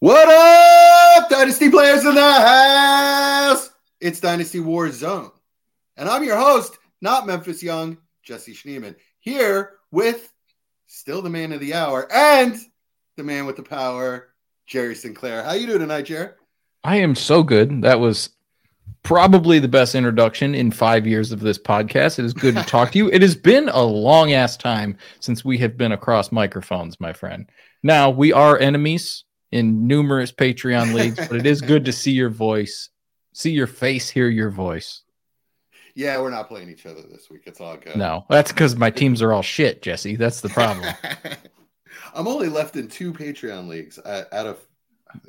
What up, Dynasty players in the house? It's Dynasty War Zone. And I'm your host, not Memphis Young, Jesse Schneeman, here with still the man of the hour and the man with the power, Jerry Sinclair. How you doing tonight, Jerry? I am so good. That was probably the best introduction in five years of this podcast. It is good to talk to you. It has been a long ass time since we have been across microphones, my friend. Now we are enemies in numerous Patreon leagues, but it is good to see your voice, see your face, hear your voice. Yeah, we're not playing each other this week. It's all good. No, that's because my teams are all shit, Jesse. That's the problem. I'm only left in two Patreon leagues uh, out of.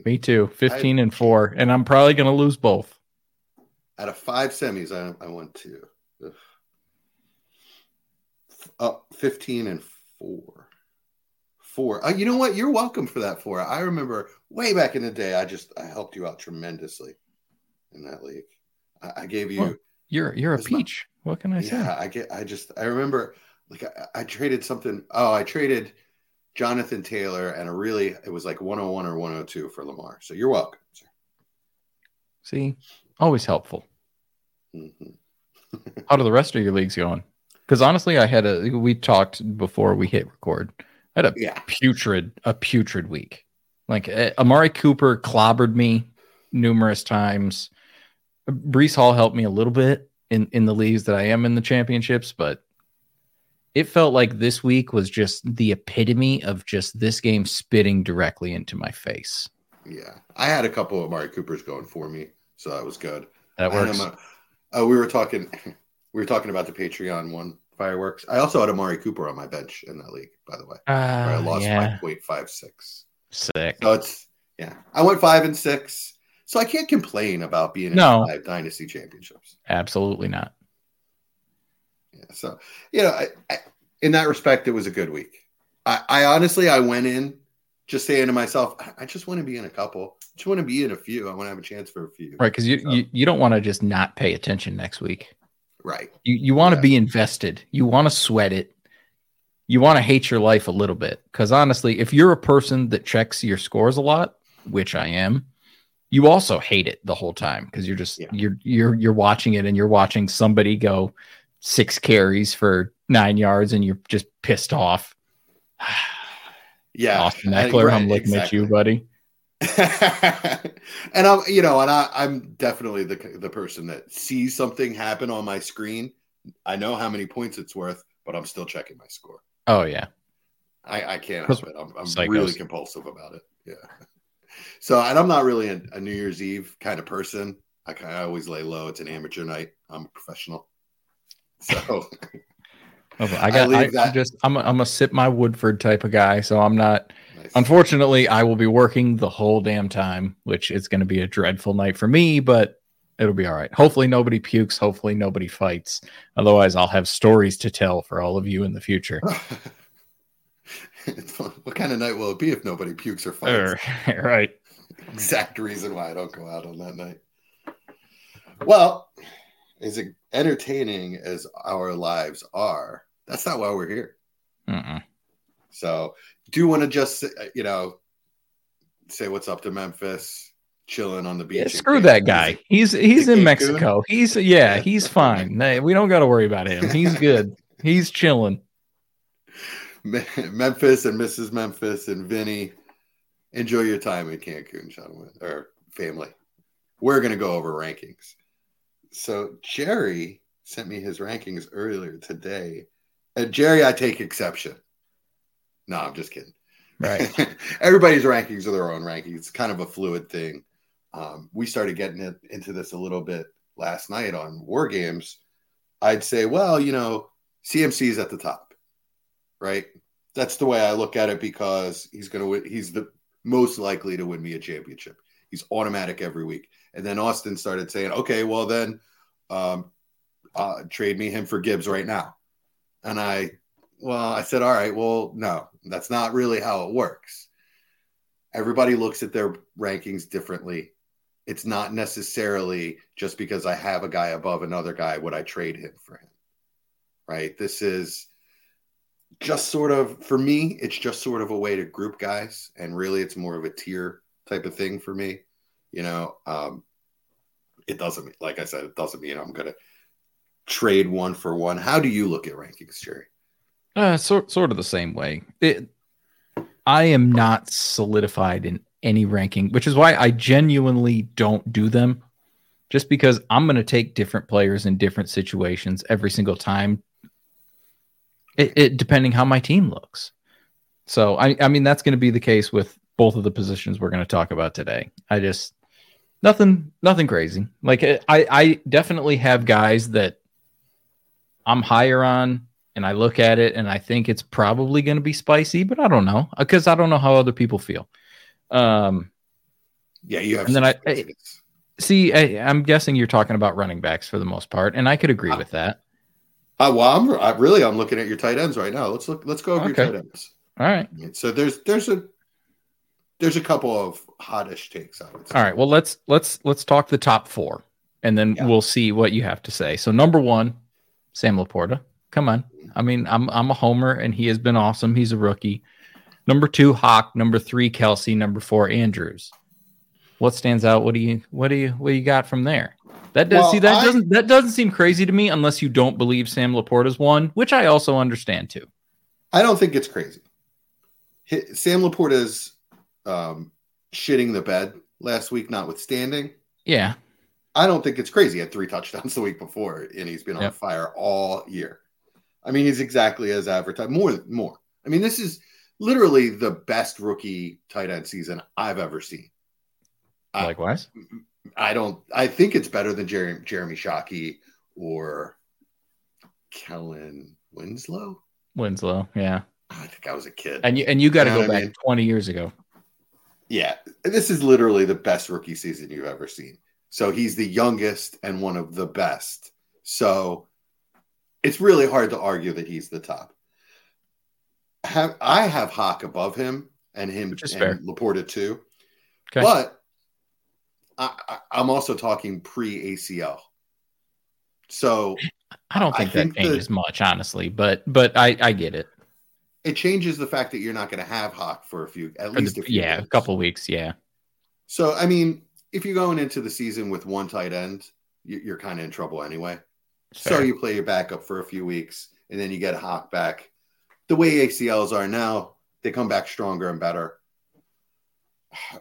Me too. 15 I, and four, and I'm probably going to lose both. Out of five semis, I, I went to. Uh, 15 and four four. Uh, you know what? You're welcome for that four. I remember way back in the day, I just I helped you out tremendously in that league. I, I gave you. Well, you're you're a peach. My, what can I say? Yeah, I get. I just I remember like I, I, traded something. Oh, I traded Jonathan Taylor and a really it was like 101 or 102 for Lamar. So you're welcome. Sir. See, always helpful. Mm-hmm. How do the rest of your leagues going? Because honestly, I had a we talked before we hit record had a yeah. putrid, a putrid week. Like uh, Amari Cooper clobbered me numerous times. Breece Hall helped me a little bit in in the leagues that I am in the championships, but it felt like this week was just the epitome of just this game spitting directly into my face. Yeah, I had a couple of Amari Coopers going for me, so that was good. That works. A, uh, we were talking, we were talking about the Patreon one fireworks. I also had Amari Cooper on my bench in that league, by the way. Uh, I lost yeah. 5.56. Sick. So it's yeah. I went five and six. So I can't complain about being in no. five dynasty championships. Absolutely not. Yeah. So you know, I, I, in that respect, it was a good week. I, I honestly I went in just saying to myself, I just want to be in a couple. I just want to be in a few. I want to have a chance for a few. Right, because you, so. you you don't want to just not pay attention next week. Right. You you want to yeah. be invested. You want to sweat it. You want to hate your life a little bit because honestly, if you're a person that checks your scores a lot, which I am, you also hate it the whole time because you're just yeah. you're you're you're watching it and you're watching somebody go six carries for nine yards and you're just pissed off. yeah, Austin Ekeler, right, I'm looking exactly. at you, buddy. and I'm, you know, and I, I'm definitely the the person that sees something happen on my screen. I know how many points it's worth, but I'm still checking my score. Oh yeah, I, I can't help it. I'm, I'm really compulsive about it. Yeah. So, and I'm not really a, a New Year's Eve kind of person. I of always lay low. It's an amateur night. I'm a professional. So. I got. I, I just. I'm. A, I'm a sip my Woodford type of guy. So I'm not. Nice. Unfortunately, I will be working the whole damn time, which is going to be a dreadful night for me, but it'll be all right. Hopefully, nobody pukes. Hopefully, nobody fights. Otherwise, I'll have stories to tell for all of you in the future. what kind of night will it be if nobody pukes or fights? Er, right. Exact reason why I don't go out on that night. Well, as entertaining as our lives are, that's not why we're here. Mm-mm. So do you want to just uh, you know say what's up to Memphis, chilling on the beach. Yeah, screw that guy. He's he's in Mexico. He's yeah, he's fine. we don't got to worry about him. He's good. he's chilling. Memphis and Mrs. Memphis and Vinny enjoy your time in Cancun, gentlemen or family. We're gonna go over rankings. So Jerry sent me his rankings earlier today. And Jerry, I take exception. No, I'm just kidding. Right. Everybody's rankings are their own rankings. It's kind of a fluid thing. Um, we started getting it, into this a little bit last night on War Games. I'd say, well, you know, CMC is at the top, right? That's the way I look at it because he's going to win. He's the most likely to win me a championship. He's automatic every week. And then Austin started saying, okay, well, then um, uh, trade me him for Gibbs right now. And I, well, I said, all right, well, no, that's not really how it works. Everybody looks at their rankings differently. It's not necessarily just because I have a guy above another guy, would I trade him for him? Right. This is just sort of, for me, it's just sort of a way to group guys. And really, it's more of a tier type of thing for me. You know, um, it doesn't, like I said, it doesn't mean I'm going to trade one for one. How do you look at rankings, Jerry? Uh, sort sort of the same way. It, I am not solidified in any ranking, which is why I genuinely don't do them. Just because I'm going to take different players in different situations every single time. It, it depending how my team looks. So I, I mean that's going to be the case with both of the positions we're going to talk about today. I just nothing nothing crazy. Like I I definitely have guys that I'm higher on and I look at it and I think it's probably going to be spicy, but I don't know because I don't know how other people feel. Um, yeah, you have. And then I, I see. I, am guessing you're talking about running backs for the most part, and I could agree uh, with that. Uh, well, I'm I, really I'm looking at your tight ends right now. Let's look. Let's go over okay. your tight ends. All right. So there's there's a there's a couple of hottish takes. I would say. All right. Well, let's let's let's talk the top four, and then yeah. we'll see what you have to say. So number one, Sam LaPorta. Come on. I mean, I'm I'm a homer, and he has been awesome. He's a rookie. Number two, Hawk. Number three, Kelce. Number four, Andrews. What stands out? What do you what do you what do you got from there? That does well, see that I, doesn't that doesn't seem crazy to me unless you don't believe Sam LaPorta's one, which I also understand too. I don't think it's crazy. Sam LaPorta's um, shitting the bed last week, notwithstanding. Yeah. I don't think it's crazy. He had three touchdowns the week before, and he's been on yep. fire all year. I mean, he's exactly as advertised. More, more. I mean, this is literally the best rookie tight end season I've ever seen. Likewise. I, I don't. I think it's better than Jeremy, Jeremy Shockey or Kellen Winslow. Winslow, yeah. I think I was a kid. And you and you got to you know go back mean? 20 years ago. Yeah, this is literally the best rookie season you've ever seen. So he's the youngest and one of the best. So it's really hard to argue that he's the top. Have, I have Hawk above him and him and fair. LaPorta too. Okay. But I, am also talking pre ACL. So I don't think I that think changes that, much, honestly, but but I, I get it. It changes the fact that you're not going to have Hawk for a few, at least the, a few yeah, weeks. a couple weeks, yeah. So I mean, if you're going into the season with one tight end, you're kind of in trouble anyway. Fair. So you play your backup for a few weeks, and then you get a Hawk back. The way ACLs are now, they come back stronger and better.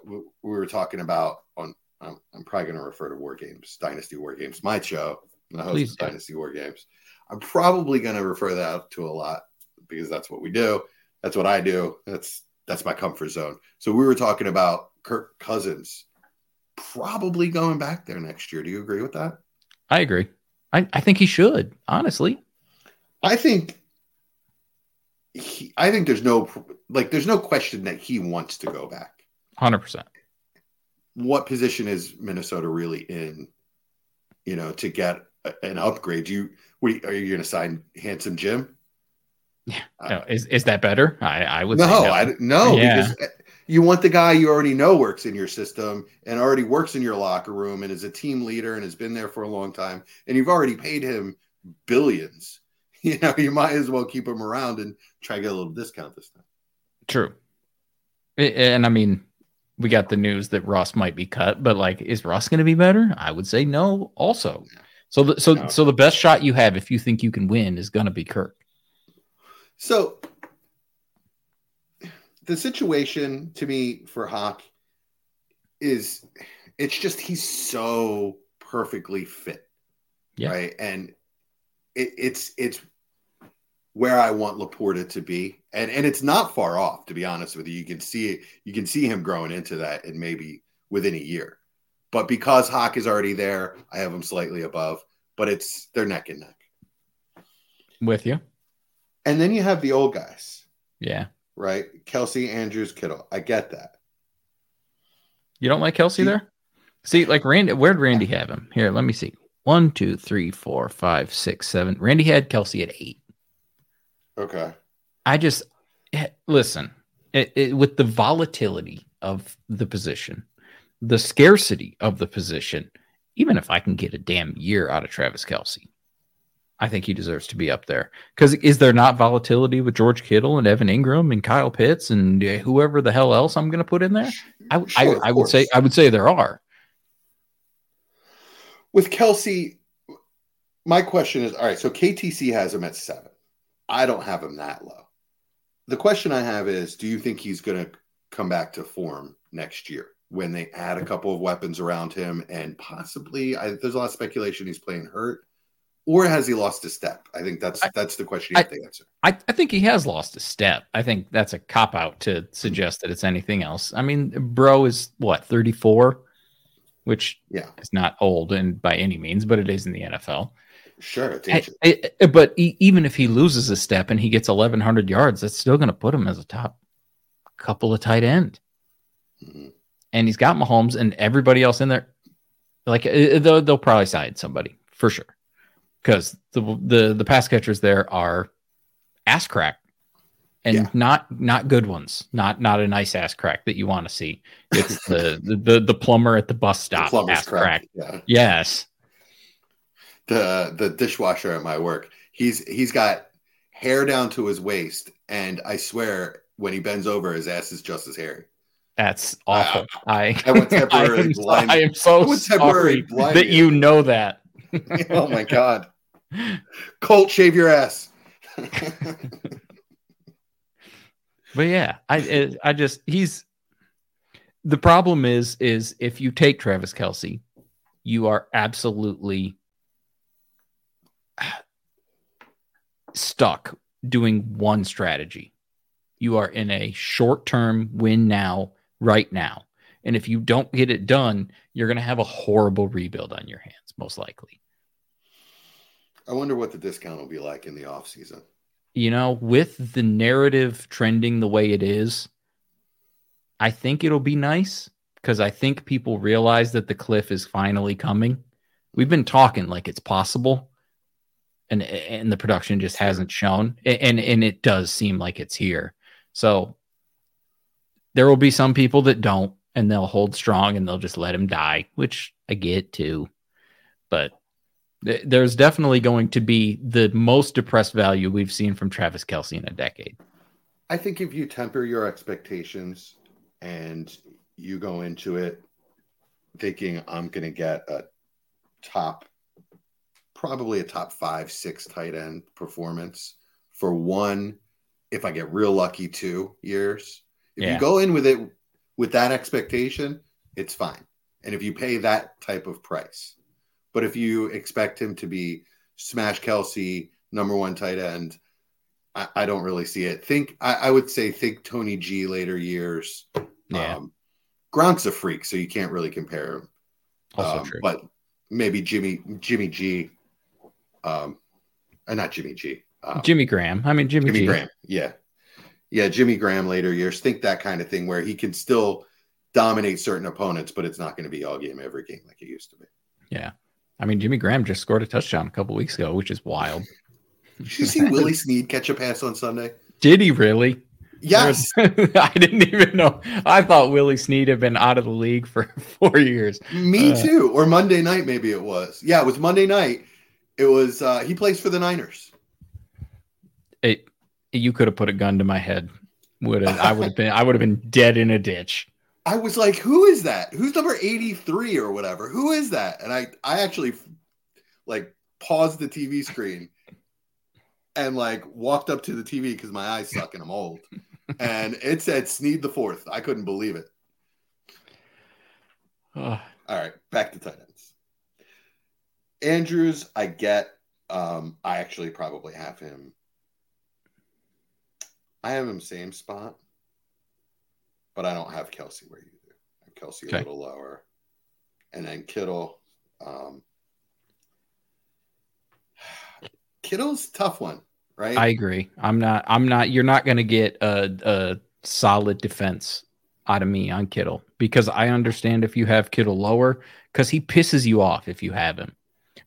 We were talking about on. I'm, I'm probably going to refer to War Games, Dynasty War Games, my show, the host Please Dynasty War Games. I'm probably going to refer that to a lot because that's what we do. That's what I do. That's that's my comfort zone. So we were talking about Kirk Cousins probably going back there next year. Do you agree with that? I agree. I, I think he should, honestly. I think he, I think there's no like there's no question that he wants to go back. 100%. What position is Minnesota really in, you know, to get a, an upgrade? Do you what, are you going to sign handsome Jim? Yeah. Uh, no, is is that better? I I would no, no. I no yeah. because you want the guy you already know works in your system and already works in your locker room and is a team leader and has been there for a long time and you've already paid him billions you know you might as well keep him around and try to get a little discount this time true and i mean we got the news that Ross might be cut, but like, is Ross going to be better? I would say no. Also, so the, so no. so the best shot you have if you think you can win is going to be Kirk. So the situation to me for Hawk is it's just he's so perfectly fit. Yeah. Right. And it, it's it's where I want LaPorta to be. And and it's not far off, to be honest with you. You can see you can see him growing into that and maybe within a year. But because Hawk is already there, I have him slightly above, but it's they're neck and neck. With you. And then you have the old guys. Yeah. Right? Kelce, Andrews, Kittle. I get that. You don't like Kelce there? See, like Randy, where'd Randy have him? Here, let me see. One, two, three, four, five, six, seven. Randy had Kelce at eight. Okay. I just eh, listen it, it, with the volatility of the position, the scarcity of the position. Even if I can get a damn year out of Travis Kelce, I think he deserves to be up there. Because is there not volatility with George Kittle and Evan Engram and Kyle Pitts and whoever the hell else I'm going to put in there? I, sure, I, I would say I would say there are. With Kelce, my question is: All right, so KTC has him at seven. I don't have him that low. The question I have is: Do you think he's going to come back to form next year when they add a couple of weapons around him and possibly? I, there's a lot of speculation he's playing hurt or has he lost a step? I think that's that's the question you have I, to answer. I, I think he has lost a step. I think that's a cop out to suggest that it's anything else. I mean, bro is what 34, which yeah is not old and by any means, but it is in the NFL. Sure, I, eh, I, eh, eh, but he, even if he loses a step and he gets 1,100 yards, that's still going to put him as a top couple of tight end. Mm-hmm. And he's got Mahomes and everybody else in there. Like they'll, they'll probably side somebody for sure because the, the the pass catchers there are ass crack and yeah. not not good ones not not a nice ass crack that you want to see it's the, the, the the plumber at the bus stop the ass crack, crack. Yeah. yes the the dishwasher at my work he's he's got hair down to his waist and i swear when he bends over his ass is just as hairy that's awful. Uh, I, I, I, am, I am so sorry that you know that. oh my god. Colt, shave your ass. but yeah, I I just he's the problem is is if you take Travis Kelce, you are absolutely stuck doing one strategy. You are in a short term win now, right now. And if you don't get it done, you're going to have a horrible rebuild on your hands, most likely. I wonder what the discount will be like in the off season. You know, with the narrative trending the way it is, I think it'll be nice because I think people realize that the cliff is finally coming. We've been talking like it's possible, and and the production just hasn't shown, and and it does seem like it's here. So there will be some people that don't, and they'll hold strong and they'll just let him die, which I get too. But there's definitely going to be the most depressed value we've seen from Travis Kelce in a decade. I think if you temper your expectations and you go into it thinking I'm going to get a top, probably a top five, six tight end performance for one, if I get real lucky, two years. If yeah. you go in with it with that expectation, it's fine. And if you pay that type of price, but if you expect him to be smash Kelce, number one tight end, I, I don't really see it. Think I, I, would say think Tony G later years. Yeah. Um, Gronk's a freak, so you can't really compare him. Also um, true. But maybe Jimmy Jimmy G, um, uh, not Jimmy G. Um, Jimmy Graham. I mean Jimmy, Jimmy G. Graham. Yeah, yeah. Jimmy Graham later years. Think that kind of thing where he can still dominate certain opponents, but it's not going to be all game every game like it used to be. Yeah. I mean, Jimmy Graham just scored a touchdown a couple weeks ago, which is wild. Did you see Willie Snead catch a pass on Sunday? Did he really? Yes. I didn't even know. I thought Willie Snead had been out of the league for four years. Me uh, too. Or Monday night, maybe it was. Yeah, it was Monday night. It was. uh He plays for the Niners. It. You could have put a gun to my head. Would have. I would have been. I would have been dead in a ditch. I was like, who is that? Who's number 83 or whatever? Who is that? And I I actually like paused the TV screen and like walked up to the TV because my eyes suck and I'm old. and it said Snead the fourth. I couldn't believe it. All right, back to tight ends. Andrews, I get. Um, I actually probably have him. I have him same spot, but I don't have Kelce where you do. I have Kelce okay. a little lower, and then Kittle. Um, Kittle's tough one, right? I agree. I'm not. I'm not. You're not going to get a, a solid defense out of me on Kittle because I understand if you have Kittle lower because he pisses you off if you have him.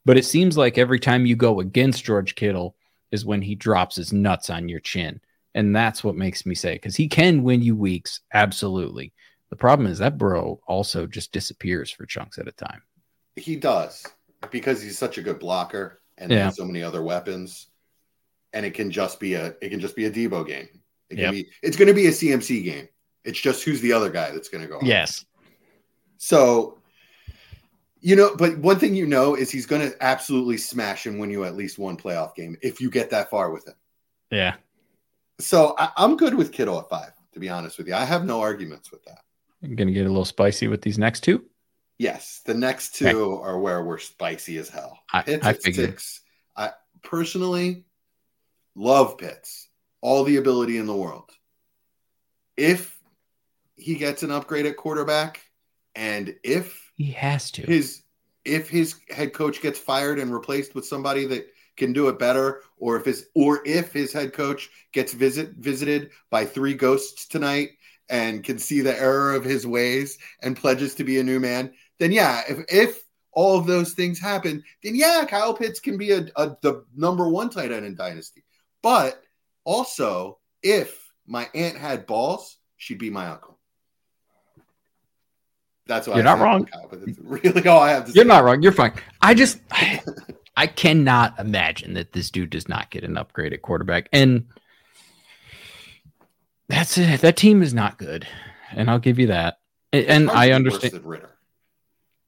But it seems like every time you go against George Kittle is when he drops his nuts on your chin. And that's what makes me say because he can win you weeks, absolutely. The problem is that bro also just disappears for chunks at a time. He does because he's such a good blocker and yeah. has so many other weapons. And it can just be a it can just be a Deebo game. It can yep. be it's going to be a CMC game. It's just who's the other guy that's going to go. On. Yes. So, you know, but one thing you know is he's going to absolutely smash and win you at least one playoff game if you get that far with him. Yeah. So I, am good with Kittle at five, to be honest with you. I have no arguments with that. I'm going to get a little spicy with these next two. Yes, the next two okay. are where we're spicy as hell. I, Pitts I figured. Six. I personally love Pitts, all the ability in the world. If he gets an upgrade at quarterback, and if he has to, his if his head coach gets fired and replaced with somebody that can do it better, or if his or if his head coach gets visit visited by three ghosts tonight and can see the error of his ways and pledges to be a new man, then yeah, if if all of those things happen, then yeah, Kyle Pitts can be a, a the number one tight end in dynasty. But also, if my aunt had balls, she'd be my uncle. That's why you're I not wrong. but it's really all I have to say You're not wrong. You're fine. I just I, cannot imagine that this dude does not get an upgrade at quarterback. And that's it. That team is not good. And I'll give you that. And I understand.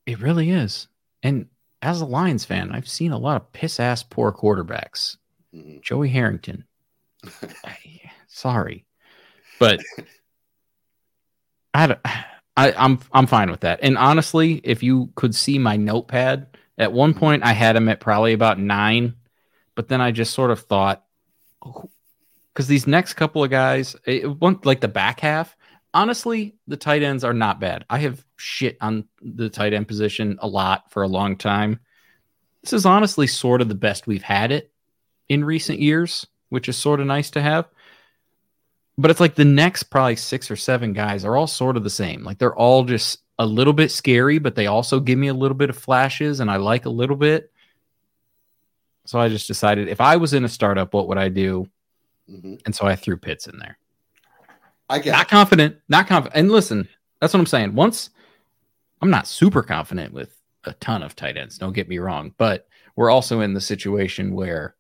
It really is. And as a Lions fan, I've seen a lot of piss ass poor quarterbacks. Mm-hmm. Joey Harrington. Sorry. But I, I I'm I'm fine with that. And honestly, if you could see my notepad, at one point I had him at probably about nine, but then I just sort of thought oh, because these next couple of guys, it, one like the back half, honestly, the tight ends are not bad. I have shit on the tight end position a lot for a long time. This is honestly sort of the best we've had it in recent years, which is sort of nice to have. But it's like the next probably six or seven guys are all sort of the same. Like they're all just a little bit scary, but they also give me a little bit of flashes and I like a little bit. So I just decided if I was in a startup, what would I do? Mm-hmm. And so I threw Pitts in there. I get not confident, not confident. And listen, that's what I'm saying. Once I'm not super confident with a ton of tight ends, don't get me wrong, but we're also in the situation where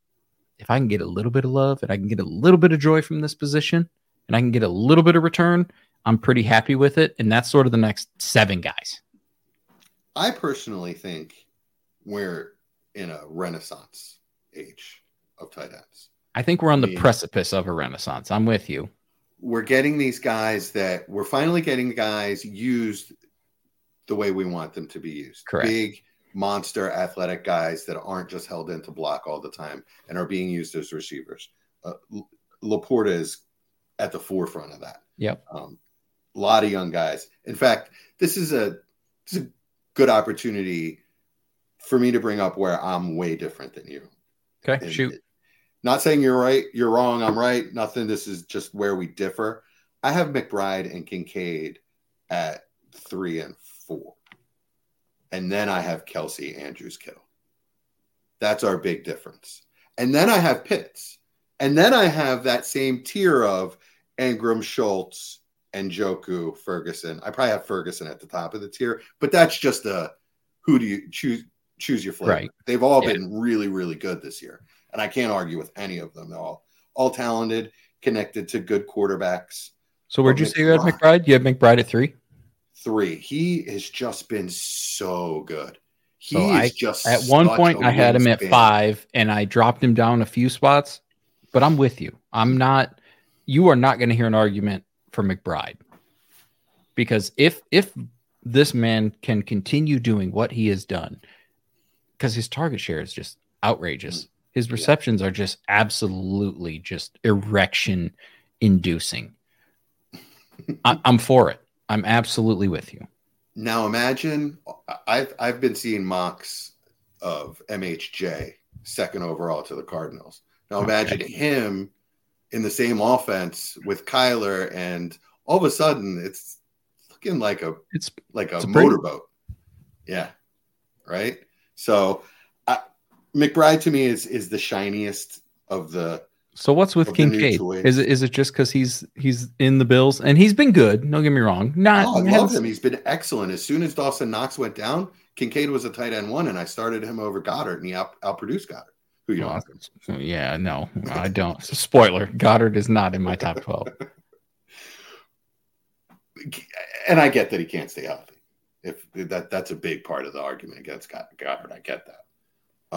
if I can get a little bit of love and I can get a little bit of joy from this position and I can get a little bit of return, I'm pretty happy with it. And that's sort of the next seven guys. I personally think we're in a renaissance age of tight ends. I think we're on the precipice of a renaissance. I'm with you we're getting these guys that we're finally getting guys used the way we want them to be used. Correct. Big, monster, athletic guys that aren't just held into block all the time and are being used as receivers. Uh, LaPorta is at the forefront of that. Yep. Um, a lot of young guys. In fact, this is a this is a good opportunity for me to bring up where I'm way different than you. Okay, and shoot. Not saying you're right, you're wrong, I'm right. Nothing. This is just where we differ. I have McBride and Kincaid at three and four. And then I have Kelce Andrews, Kittle. That's our big difference. And then I have Pitts. And then I have that same tier of Engram, Schultz, and Njoku Ferguson. I probably have Ferguson at the top of the tier, but that's just a who do you choose choose your flavor. Right. They've all yeah. been really, really good this year and I can't argue with any of them. They're all all talented, connected to good quarterbacks. So where'd you say you had McBride? You had McBride at three. Three. He has just been so good. He so I, just at one point I had him at five, and I dropped him down a few spots. But I'm with you. I'm not. you are not going to hear an argument for McBride because if if this man can continue doing what he has done, because his target share is just outrageous. Mm, his receptions yeah. are just absolutely just erection inducing. I, I'm for it. I'm absolutely with you. Now imagine I've I've been seeing mocks of MHJ second overall to the Cardinals. Now imagine okay. him in the same offense with Kyler, and all of a sudden it's looking like a it's like a, a motorboat. Yeah, right. So McBride to me is is the shiniest of the. So what's with Kincaid? Is it is it just because he's he's in the Bills and he's been good? Don't get me wrong. Not oh, I love him. He's been excellent. As soon as Dawson Knox went down, Kincaid was a tight end one, and I started him over Goedert, and he out outproduced Goedert. Who you yeah, no, I don't. Spoiler: Goedert is not in my top twelve. and I get that he can't stay healthy. If that that's a big part of the argument against Goedert, I get that.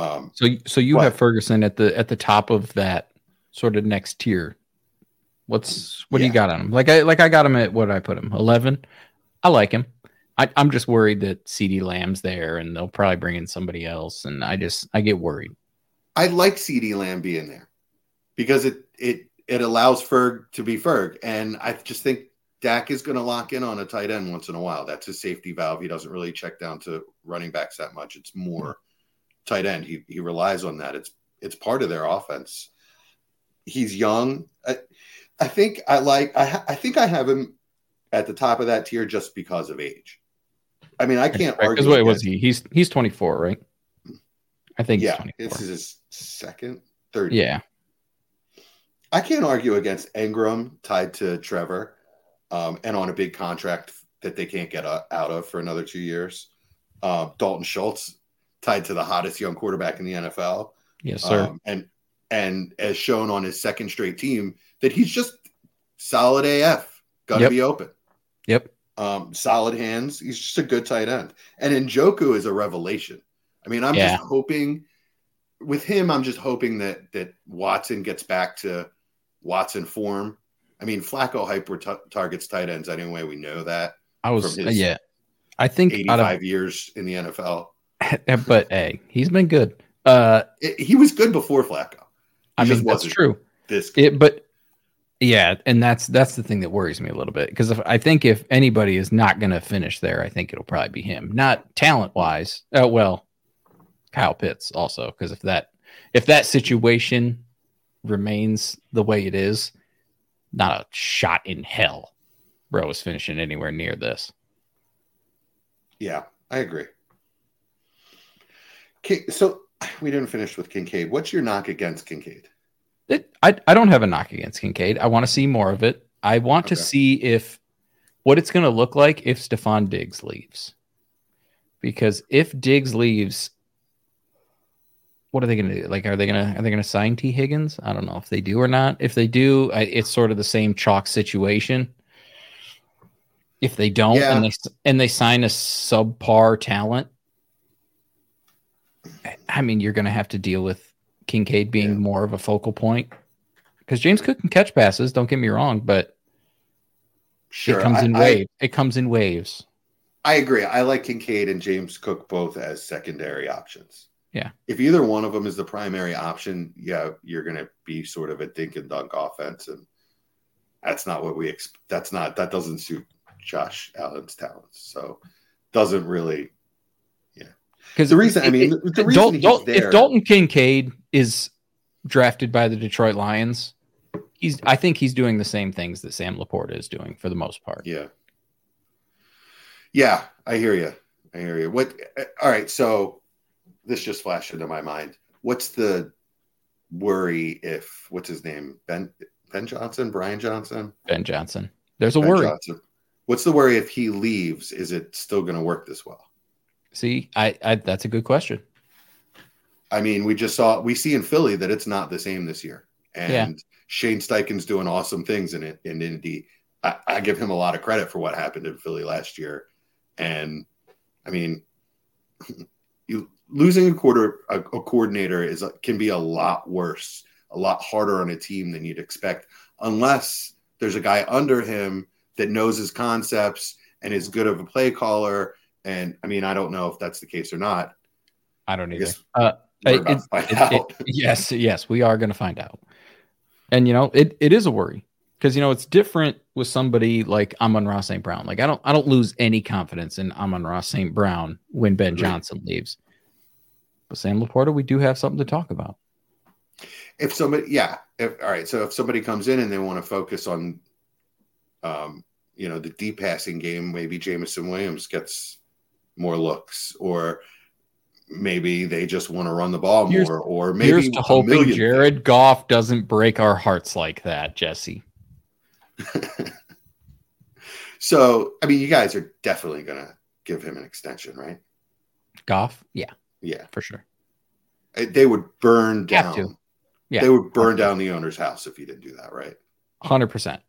Um, so, so you but, have Ferguson at the at the top of that sort of next tier. What's what yeah. do you got on him? Like I like I got him at what did I put him eleven. I like him. I, I'm just worried that CeeDee Lamb's there and they'll probably bring in somebody else, and I just I get worried. I like CeeDee Lamb being there because it it it allows Ferg to be Ferg, and I just think Dak is going to lock in on a tight end once in a while. That's his safety valve. He doesn't really check down to running backs that much. It's more tight end. He he relies on that. It's it's part of their offense. He's young. I, I think I like I I think I have him at the top of that tier just because of age. I mean, I can't right, argue. Wait, was he? He's he's 24, right? I think. Yeah, this is his second, third. Yeah. I can't argue against Engram tied to Trevor, um, and on a big contract that they can't get out of for another two years. Uh, Dalton Schultz tied to the hottest young quarterback in the NFL. Yes, sir. Um, and and as shown on his second straight team, that he's just solid AF. Got to yep. be open. Yep. Um, solid hands. He's just a good tight end. And Njoku is a revelation. I mean, I'm yeah. just hoping with him. I'm just hoping that that Watson gets back to Watson form. I mean, Flacco hyper t- targets tight ends anyway. We know that. I was yeah. I think 85 of, years in the NFL. but hey, he's been good. Uh, it, he was good before Flacco. He I mean, that's true. This, it, but yeah, and that's that's the thing that worries me a little bit because I think if anybody is not going to finish there, I think it'll probably be him. Not talent wise. Uh, well, Kyle Pitts also because if that if that situation remains the way it is, not a shot in hell, bro is finishing anywhere near this. Yeah, I agree. So we didn't finish with Kincaid. What's your knock against Kincaid? It, I, I don't have a knock against Kincaid. I want to see more of it. I want okay. to see if what it's going to look like if Stefon Diggs leaves. Because if Diggs leaves, what are they going to do? Like, are they going to are they going to sign Tee Higgins? I don't know if they do or not. If they do, I, it's sort of the same chalk situation. If they don't, yeah. and they and they sign a subpar talent, I mean, you're going to have to deal with Kincaid being yeah. more of a focal point because James Cook can catch passes. Don't get me wrong, but sure, it comes in waves. It comes in waves. I agree. I like Kincaid and James Cook both as secondary options. Yeah. If either one of them is the primary option, yeah, you're going to be sort of a dink and dunk offense, and that's not what we. expect. that's not that doesn't suit Josh Allen's talents. So doesn't really yeah. because the reason, I mean, it, the reason Dal- there, if Dalton Kincaid is drafted by the Detroit Lions, he's I think he's doing the same things that Sam LaPorta is doing for the most part. Yeah. Yeah, I hear you. I hear you. What? Uh, all right. So this just flashed into my mind. What's the worry if what's his name Ben Ben Johnson Brian Johnson Ben Johnson? There's a ben worry. Johnson. What's the worry if he leaves? Is it still going to work this well? See, I, I that's a good question. I mean, we just saw we see in Philly that it's not the same this year, and yeah. Shane Steichen's doing awesome things in it in Indy. I, I, give him a lot of credit for what happened in Philly last year, and I mean, losing a quarter a, a coordinator is can be a lot worse a lot harder on a team than you'd expect, unless there's a guy under him that knows his concepts and is good of a play caller. And I mean, I don't know if that's the case or not. I don't either. Uh, it, it, it, yes, yes, we are going to find out. And you know, it, it is a worry because you know it's different with somebody like Amon-Ra St. Brown. Like I don't I don't lose any confidence in Amon-Ra St. Brown when Ben Johnson leaves. But Sam LaPorta, we do have something to talk about. If somebody, yeah, if, all right. So if somebody comes in and they want to focus on, um, you know, the deep passing game, maybe Jameson Williams gets more looks, or maybe they just want to run the ball here's, more, or maybe here's to hoping Jared things. Goff doesn't break our hearts like that, Jesse. so, I mean, you guys are definitely going to give him an extension, right? Goff, yeah, yeah, for sure. Uh, they would burn down. Yeah, they would burn down the owner's house if you didn't do that, right? Hundred percent.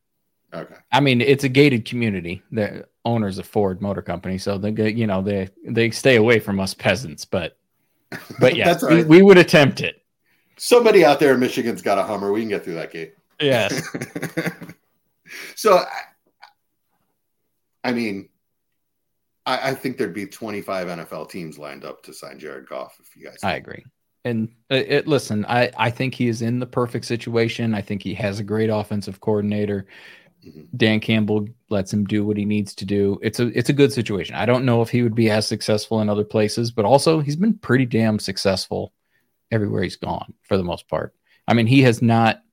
Okay. I mean, it's a gated community. The owners of Ford Motor Company, so they, you know, they they stay away from us peasants. But, but yeah, right. we, we, would attempt it. Somebody out there in Michigan's got a Hummer. We can get through that gate. Yes. so, I mean, I, I, think there'd be 25 NFL teams lined up to sign Jared Goff if you guys. I agree. And uh, it, listen, I, I think he is in the perfect situation. I think he has a great offensive coordinator. Mm-hmm. Dan Campbell lets him do what he needs to do. It's a it's a good situation. I don't know if he would be as successful in other places, but also he's been pretty damn successful everywhere he's gone for the most part. I mean, he has not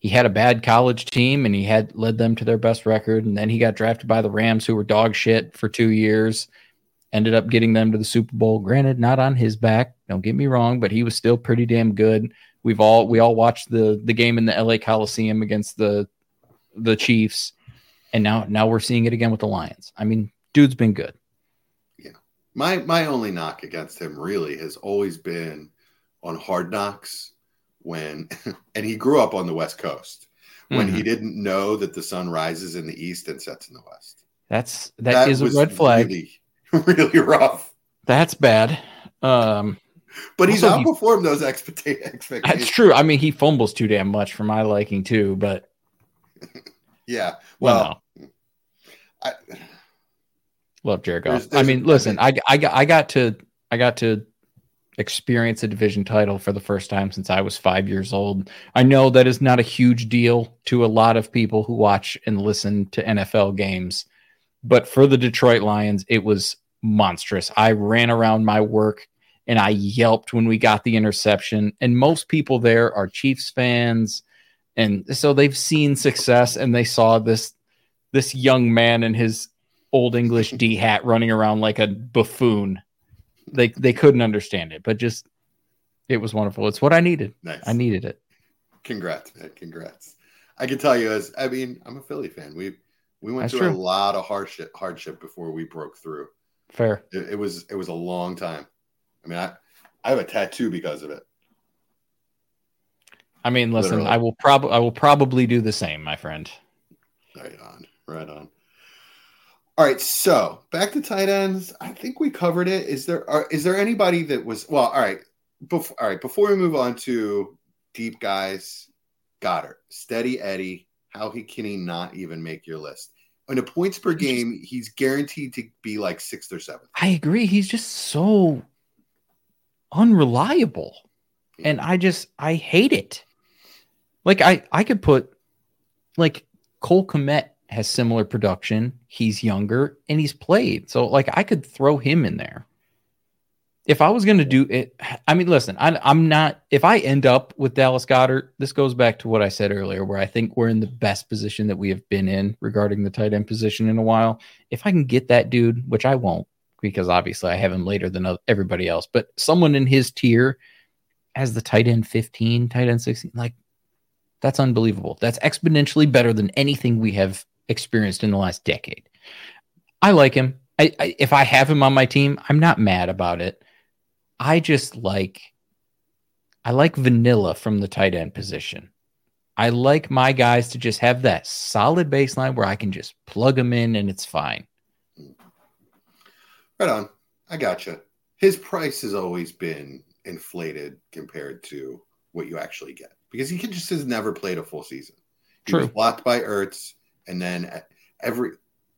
he had a bad college team and he had led them to their best record. And then he got drafted by the Rams who were dog shit for 2 years ended up getting them to the Super Bowl. Granted not on his back don't get me wrong but he was still pretty damn good. We've all we all watched the the game in the LA Coliseum against the the Chiefs. And now now we're seeing it again with the Lions. I mean dude's been good. Yeah. My my only knock against him really has always been on hard knocks when and he grew up on the west coast when mm-hmm. he didn't know that the sun rises in the east and sets in the west. That's that, that is a red flag. really, really rough. That's bad. Um but he's outperformed he, those expectations. That's true. I mean he fumbles too damn much for my liking too but yeah well, well no. I, love Jared Goff. There's, there's I mean, listen, I, I got I got to I got to experience a division title for the first time since I was five years old. I know that is not a huge deal to a lot of people who watch and listen to NFL games, but for the Detroit Lions, it was monstrous. I ran around my work and I yelped when we got the interception. And most people there are Chiefs fans. And so they've seen success and they saw this this young man in his old English D hat running around like a buffoon they they couldn't understand it, but just it was wonderful. It's what I needed. Nice. I needed it. Congrats, man. Congrats. I can tell you as I mean, I'm a Philly fan. We we went That's through true. a lot of hardship hardship before we broke through. Fair. It, it, was it was a long time. I mean, I I have a tattoo because of it. I mean, listen, Literally. I will probably I will probably do the same, my friend. Right on. Right on. All right, so back to tight ends. I think we covered it. Is there are, is there anybody that was well? All right, before all right before we move on to deep guys, Goedert, steady Eddie. How he can he not even make your list? In a points per game, he's guaranteed to be like sixth or seventh. I agree. He's just so unreliable, and I just I hate it. Like I I could put like Cole Kmet has similar production. He's younger and he's played. So like I could throw him in there. If I was going to do it, I mean, listen, I, I'm not, if I end up with Dallas Goedert, this goes back to what I said earlier, where I think we're in the best position that we have been in regarding the tight end position in a while. If I can get that dude, which I won't, because obviously I have him later than everybody else, but someone in his tier as the tight end 15, tight end 16, like that's unbelievable. That's exponentially better than anything we have experienced in the last decade. I like him. I, I, if I have him on my team, I'm not mad about it. I just like I like vanilla from the tight end position. I like my guys to just have that solid baseline where I can just plug them in and it's fine. Right on. I gotcha. His price has always been inflated compared to what you actually get. because he just has never played a full season. He True. was blocked by Ertz, and then every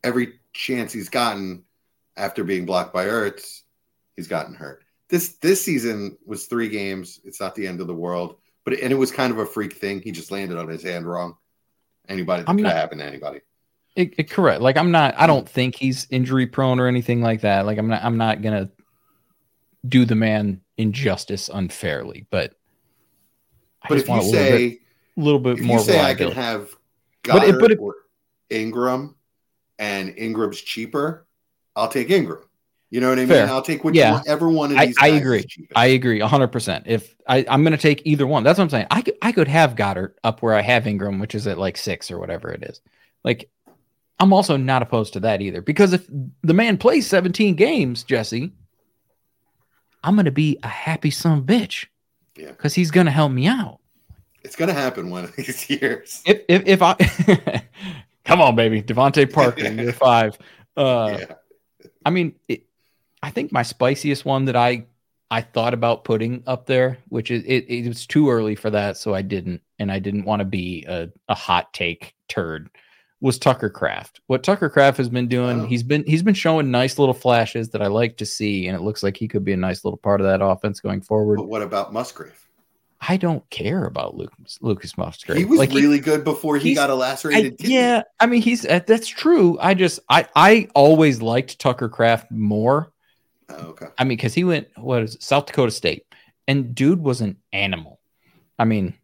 every chance he's gotten after being blocked by Ertz, he's gotten hurt. This this season was three games. It's not the end of the world, but and it was kind of a freak thing. He just landed on his hand wrong. Anybody I'm could not- happen to anybody. It, it- correct. Like I'm not. I don't think he's injury prone or anything like that. Like I'm not. I'm not gonna do the man injustice unfairly. But I But if you want a little say bit, little bit more you say I can have But it- but it- or Engram, and Engram's cheaper, I'll take Engram. You know what I mean? Fair. I'll take which Yeah. one, ever one of I, these. I guys agree. I agree 100%. If I, I'm going to take either one, that's what I'm saying. I could, I could have Goedert up where I have Engram, which is at like six or whatever it is. Like, I'm also not opposed to that either because if the man plays 17 games, Jesse, I'm going to be a happy son of a bitch. Yeah. Because he's going to help me out. It's gonna happen one of these years. If, if, if I, come on, baby, DeVante Parker, year five. Uh, yeah. I mean, it, I think my spiciest one that I I thought about putting up there, which is it, it was too early for that, so I didn't, and I didn't want to be a, a hot take turd. Was Tucker Kraft? What Tucker Kraft has been doing? Oh. He's been he's been showing nice little flashes that I like to see, and it looks like he could be a nice little part of that offense going forward. But what about Musgrave? I don't care about Lucas Lucas Musgrave. He was Like, really good before he got a I, lacerated kidney. yeah, I mean he's uh, that's true. I just I I always liked Tucker Kraft more. Oh, okay. I mean, because he went what is it, South Dakota State, and dude was an animal. I mean,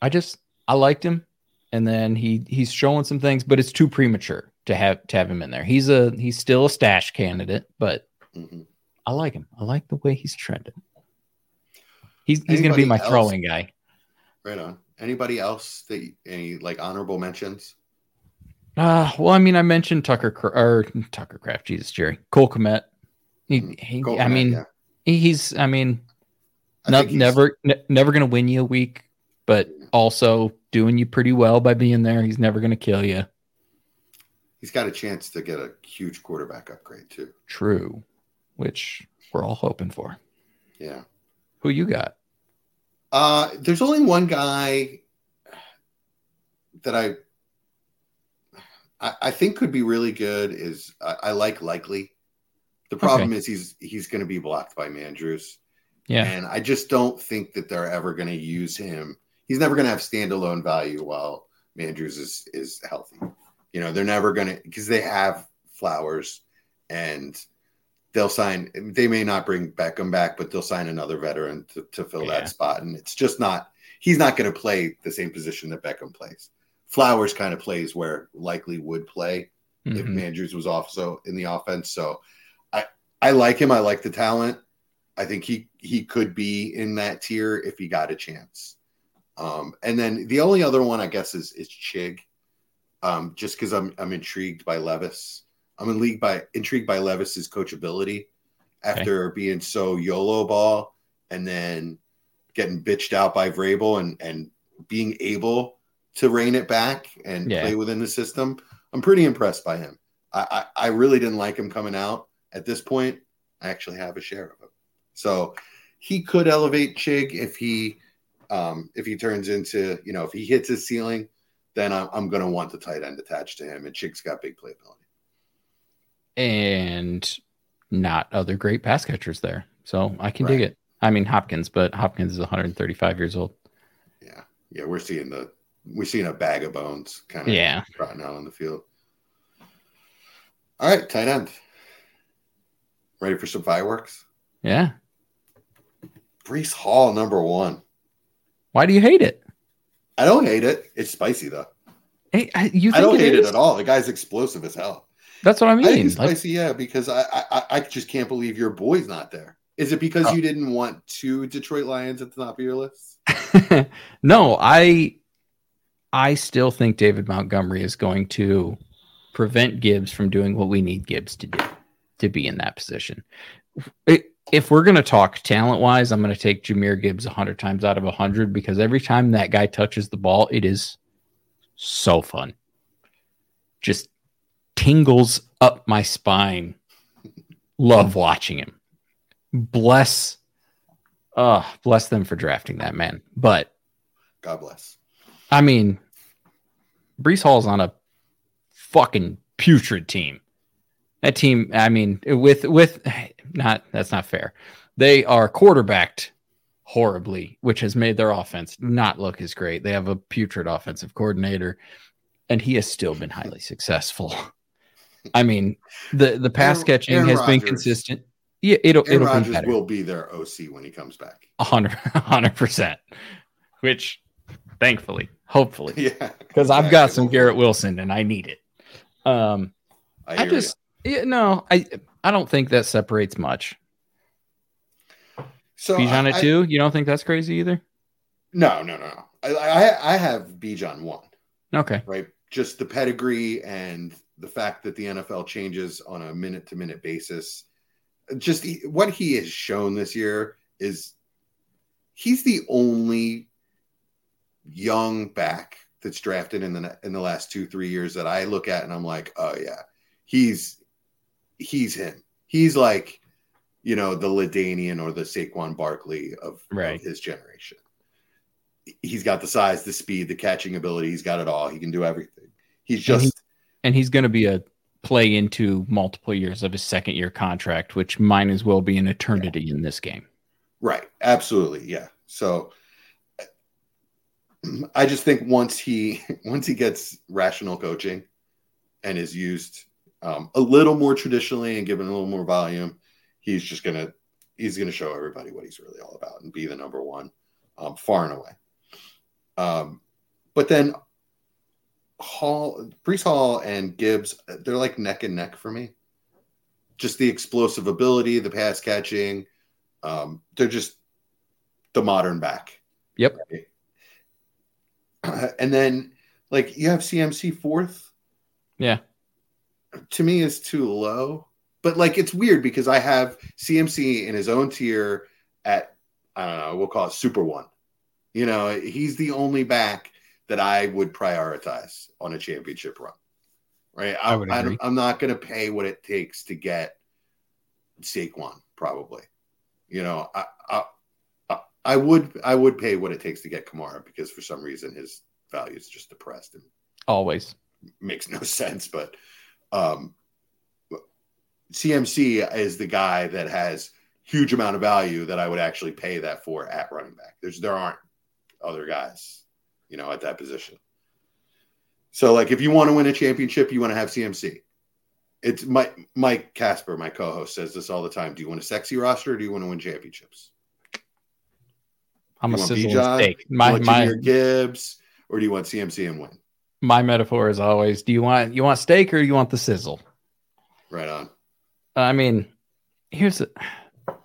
I just I liked him, and then he he's showing some things, but it's too premature to have to have him in there. He's a he's still a stash candidate, but Mhm. I like him. I like the way he's trending. He's he's gonna be my else? throwing guy. Right on. Anybody else that you- any like honorable mentions? Uh, well, I mean, I mentioned Tucker or Tucker Kraft. Jesus, Jerry Cole Kmet. He, Mhm. he Cole I Kmet, mean, yeah. he's. I mean, I no, he's- never, ne- never gonna win you a week, but also doing you pretty well by being there. He's never gonna kill you. He's got a chance to get a huge quarterback upgrade too. True, which we're all hoping for. Yeah. Who you got? Uh, there's only one guy that I, I I think could be really good. Is I, I like likely. The problem is he's he's going to be blocked by Mandrews, Yeah, and I just don't think that they're ever going to use him. He's never going to have standalone value while Mandrews is is healthy. You know, they're never going to because they have Flowers, and they'll sign. They may not bring Beckham back, but they'll sign another veteran to, to fill Yeah. that spot, and it's just not. He's not going to play the same position that Beckham plays. Flowers kind of plays where likely would play if Mhm. Mandrews was also in the offense. So I I like him. I like the talent. I think he he could be in that tier if he got a chance. Um, and then the only other one I guess is is Chig. Um, just because I'm I'm intrigued by Levis. I'm in league by intrigued by Levis's coachability after being so YOLO ball and then getting bitched out by Vrabel and and being able to rein it back and Yeah. play within the system. I'm pretty impressed by him. I, I I really didn't like him coming out. At this point, I actually have a share of him. So he could elevate Chig if he um, if he turns into you know if he hits his ceiling, then I'm, I'm going to want the tight end attached to him. And Chig's got big playability. And not other great pass catchers there, so I can dig it. I mean Hopkins, but Hopkins is 135 years old. Yeah, yeah, we're seeing the we're seeing a bag of bones kind of Yeah. trotting out on the field. All right, tight end. Ready for some fireworks? Yeah. Breece Hall, number one. Why do you hate it? I don't hate it. It's spicy though. Hey, I, you think I don't hate is? it at all. The guy's explosive as hell. That's what I I think mean. it's Like, spicy, yeah, because I, I I- I just can't believe your boy's not there. Is it because Oh. you didn't want two Detroit Lions at the top of your list? no, I I still think David Montgomery is going to prevent Gibbs from doing what we need Gibbs to do to be in that position. It, if we're going to talk talent wise, I'm going to take Jahmyr Gibbs 100 times out of 100 because every time that guy touches the ball, it is so fun. Just tingles up my spine. Love watching him. Bless uh bless them for drafting that man. But God bless. I mean, Breece Hall's on a fucking putrid team. That team, I mean, with with not that's not fair. They are quarterbacked horribly, which has made their offense not look as great. They have a putrid offensive coordinator, and he has still been highly successful. I mean, the the pass Aaron, catching Aaron has Rodgers, been consistent. Yeah, it'll Aaron it'll Rodgers be better. will be their OC when he comes back. hundred percent. Which, thankfully, hopefully, yeah, because exactly. I've got some Garrett Wilson and I need it. Um, I, I just yeah, no, I I don't think that separates much. So Bijan at two, you don't think that's crazy either? No, no, no. I I, I have Bijan one. Okay, right. Just the pedigree and the fact that the NFL changes on a minute to minute basis. Just what he has shown this year is he's the only young back that's drafted in the in the last two three years that I look at and I'm like, oh yeah, he's he's him. He's like, you know, the LaDainian or the Saquon Barkley of, right. of his generation. He's got the size, the speed, the catching ability. He's got it all. He can do everything. He's just, and, he's going to be a play into multiple years of his second year contract, which might as well be an eternity yeah. in this game. Right. Absolutely. Yeah. So I just think once he once he gets rational coaching and is used um, a little more traditionally and given a little more volume, he's just gonna he's gonna show everybody what he's really all about and be the number one um, far and away. Um, but then Hall, Breece Hall, and Gibbs, they're like neck and neck for me. Just the explosive ability, the pass catching. Um, they're just the modern back. Yep. Right? and then like you have CMC fourth. Yeah. To me is too low. But like it's weird because I have CMC in his own tier at I don't know, we'll call it super one. You know, he's the only back that I would prioritize on a championship run. Right. I, I am not going to pay what it takes to get Saquon, probably. You know, I, I, I would I would pay what it takes to get Kamara because for some reason his value is just depressed and always makes no sense. But um, CMC is the guy that has huge amount of value that I would actually pay that for at running back. There's there aren't other guys, you know, at that position. So like if you want to win a championship, you want to have CMC. It's Mike Mike Casper, my co-host, says this all the time. Do you want a sexy roster or do you want to win championships? I'm a sizzle steak. My my Gibbs, or do you want CMC and win? My metaphor is always: Do you want you want steak or you want the sizzle? Right on. I mean, here's a,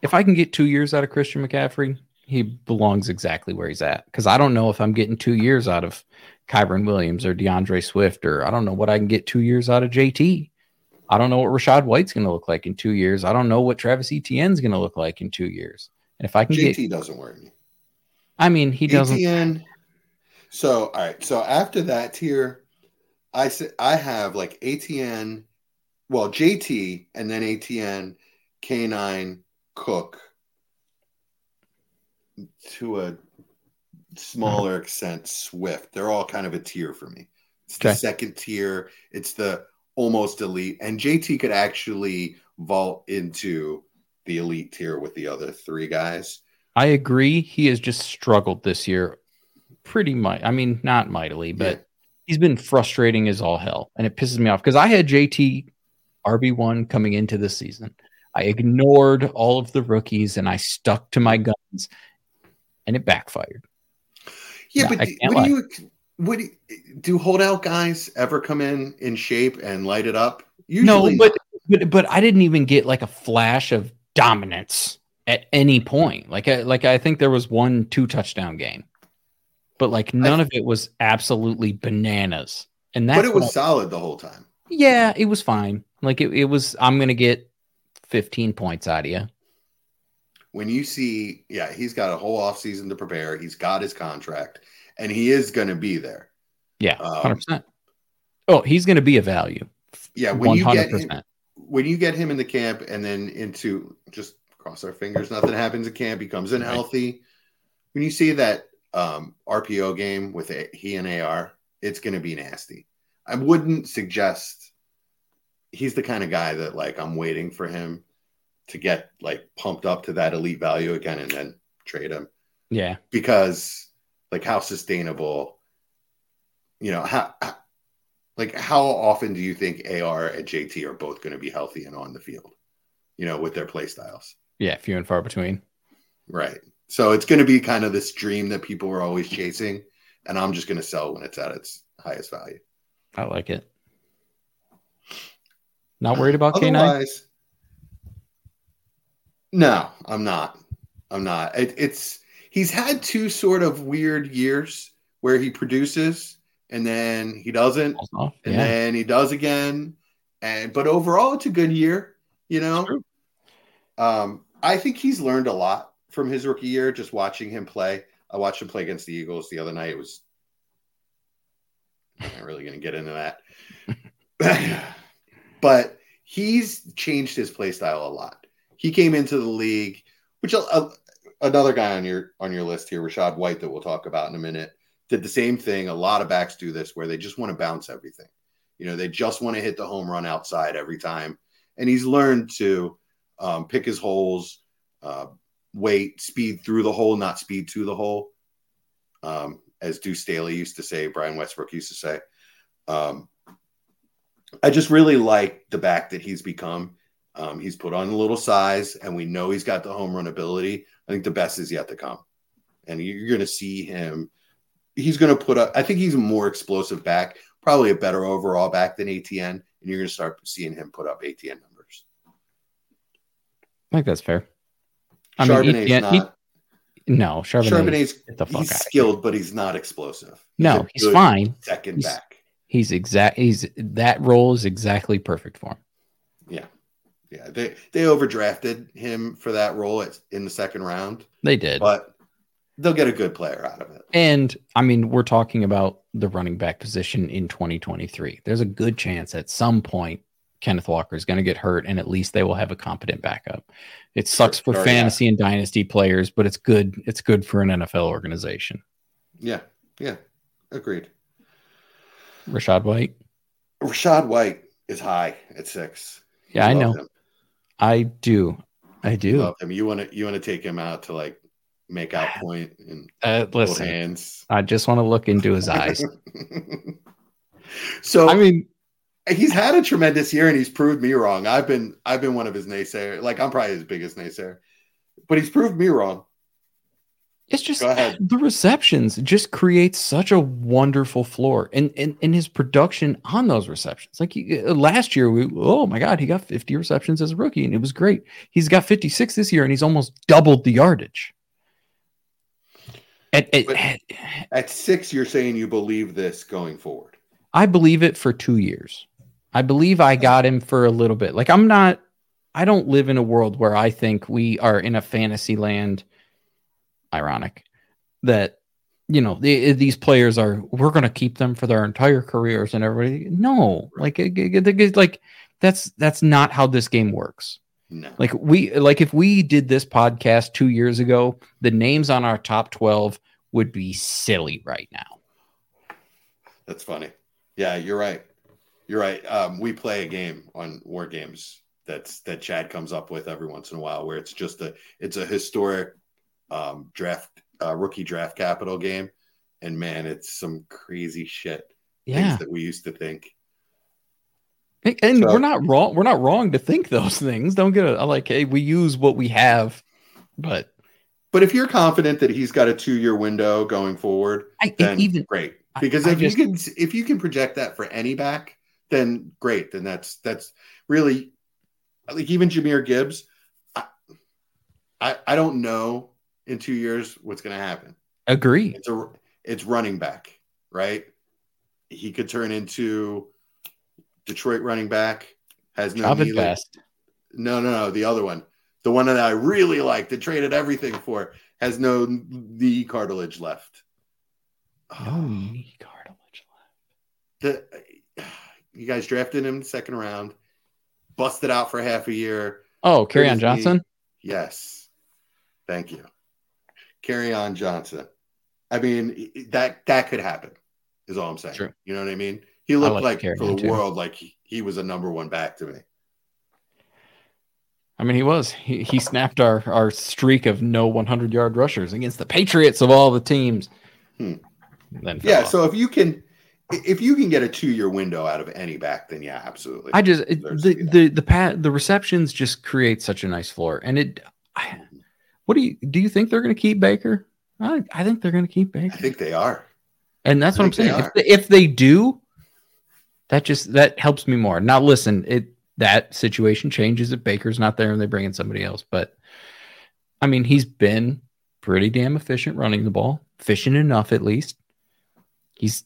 if I can get two years out of Christian McCaffrey, he belongs exactly where he's at. Because I don't know if I'm getting two years out of Kyren Williams or DeAndre Swift, or I don't know what I can get two years out of JT. I don't know what Rachaad White's going to look like in two years. I don't know what Travis Etienne's going to look like in two years. And if I can JT get, doesn't worry me. I mean, he doesn't. Etienne, so all right. So after that tier, I said I have like Etienne, well JT, and then Etienne, K9, Cook, to a smaller extent, Swift. They're all kind of a tier for me. It's okay. the second tier. It's the almost elite, and JT could actually vault into the elite tier with the other three guys. I agree. He has just struggled this year pretty much. I mean, not mightily, but yeah. he's been frustrating as all hell. And it pisses me off because I had JT RB1 coming into this season. I ignored all of the rookies and I stuck to my guns and it backfired. Yeah, but what do you what do, do holdout guys ever come in in shape and light it up? Usually no, but, but but I didn't even get like a flash of dominance at any point. Like I, like I think there was one two touchdown game, but like none I, of it was absolutely bananas. And that, but it was solid the whole time. Yeah, it was fine. Like it, it was. I'm gonna get 15 points out of you. When you see, yeah, he's got a whole off season to prepare. He's got his contract, and he is going to be there. Yeah, hundred um, percent. Oh, he's going to be a value. Yeah, when 100%. you get him, when you get him in the camp and then into just cross our fingers, nothing happens at camp. He comes in right. healthy. When you see that um, RPO game with a, he and AR, it's going to be nasty. I wouldn't suggest he's the kind of guy that like I'm waiting for him to get like pumped up to that elite value again and then trade him. Yeah. Because like how sustainable, you know, how, like how often do you think AR and JT are both going to be healthy and on the field, you know, with their play styles? Yeah, few and far between. Right. So it's going to be kind of this dream that people are always chasing, and I'm just going to sell when it's at its highest value. I like it. Not worried about K9? No, I'm not. I'm not. It, it's he's had two sort of weird years where he produces and then he doesn't, and yeah. then he does again. And but overall, it's a good year. You know, um, I think he's learned a lot from his rookie year. Just watching him play, I watched him play against the Eagles the other night. It was I'm not really going to get into that, but he's changed his play style a lot. He came into the league, which uh, another guy on your on your list here, Rachaad White, that we'll talk about in a minute, did the same thing. A lot of backs do this, where they just want to bounce everything. You know, they just want to hit the home run outside every time, and he's learned to um, pick his holes, uh, wait, speed through the hole, not speed to the hole. Um, as Deuce Staley used to say, Brian Westbrook used to say. Um, I just really like the back that he's become. Um, he's put on a little size, and we know he's got the home run ability. I think the best is yet to come, and you're going to see him. He's going to put up. I think he's a more explosive back, probably a better overall back than Etienne, and you're going to start seeing him put up Etienne numbers. I think that's fair. I Charbonnet's mean, Etienne, not. He, no, Charbonnet. Charbonnet's the fuck he's skilled, but he's not explosive. He's no, he's fine. Second he's, back. He's exact. He's that role is exactly perfect for him. Yeah, yeah. They they overdrafted him for that role in the second round. They did, but they'll get a good player out of it. And I mean, we're talking about the running back position in 2023. There's a good chance at some point Kenneth Walker is going to get hurt, and at least they will have a competent backup. It sucks for fantasy yeah. and dynasty players, but it's good. It's good for an NFL organization. Yeah, yeah, agreed. Rachaad White. Rachaad White is high at six. Yeah, I know. Him. I do. I do. Love him. You want to you want to take him out to like make out point and uh, listen, hands. I just want to look into his eyes. so I mean, he's had a tremendous year and he's proved me wrong. I've been I've been one of his naysayers. Like I'm probably his biggest naysayer, but he's proved me wrong. It's just the receptions just create such a wonderful floor, and and, and his production on those receptions. Like he, uh, last year, we oh my god, he got 50 receptions as a rookie, and it was great. He's got 56 this year, and he's almost doubled the yardage. At, at, at, at six, you're saying you believe this going forward. I believe it for two years. I believe I got him for a little bit. Like I'm not. I don't live in a world where I think we are in a fantasy land ironic that you know the, eh, these players are we're going to keep them for their entire careers and everybody no like eh, eh, like that's that's not how this game works. No. like we like if we did this podcast two years ago the names on our top 12 would be silly right now. That's funny. Yeah you're right. You're right. Um, we play a game on war games that's that chad comes up with every once in a while where it's just a it's a historic um, draft uh, rookie draft capital game, and man, it's some crazy shit. Yeah, that we used to think. And so, we're not wrong. We're not wrong to think those things. Don't get it. Like, hey, we use what we have, but but if you're confident that he's got a two year window going forward, I, then even great. Because I, if I just, you can if you can project that for any back, then great. Then that's that's really like even Jahmyr Gibbs. I I, I don't know in two years what's going to happen. Agree. It's a it's running back, right? He could turn into Detroit running back. Has no knee best. No, no, no. The other one, the one that I really liked that traded everything for, has no knee cartilage left. No oh. knee cartilage left. The, you guys drafted him second round, busted out for half a year. Oh, Kerryon Johnson. Yes. Thank you. Kerryon Johnson. I mean, that that could happen. Is all I'm saying. You know what I mean? He looked like like for the too. world like he, he was a number one back to me. I mean, he was. He, he snapped our, our streak of no 100 yard rushers against the Patriots of all the teams. Hmm. Then Yeah. off. So if you can, if you can get a two year window out of any back, then yeah, absolutely. I just it, the the the pat the receptions just create such a nice floor. And it, I, what do you do? You think they're going to keep Baker? I I think they're going to keep Baker. I think they are. and that's I what I'm think they saying. If they, if they do, that just that helps me more. Now listen, it that situation changes if Baker's not there and they bring in somebody else. But I mean, he's been pretty damn efficient running the ball, efficient enough at least. He's,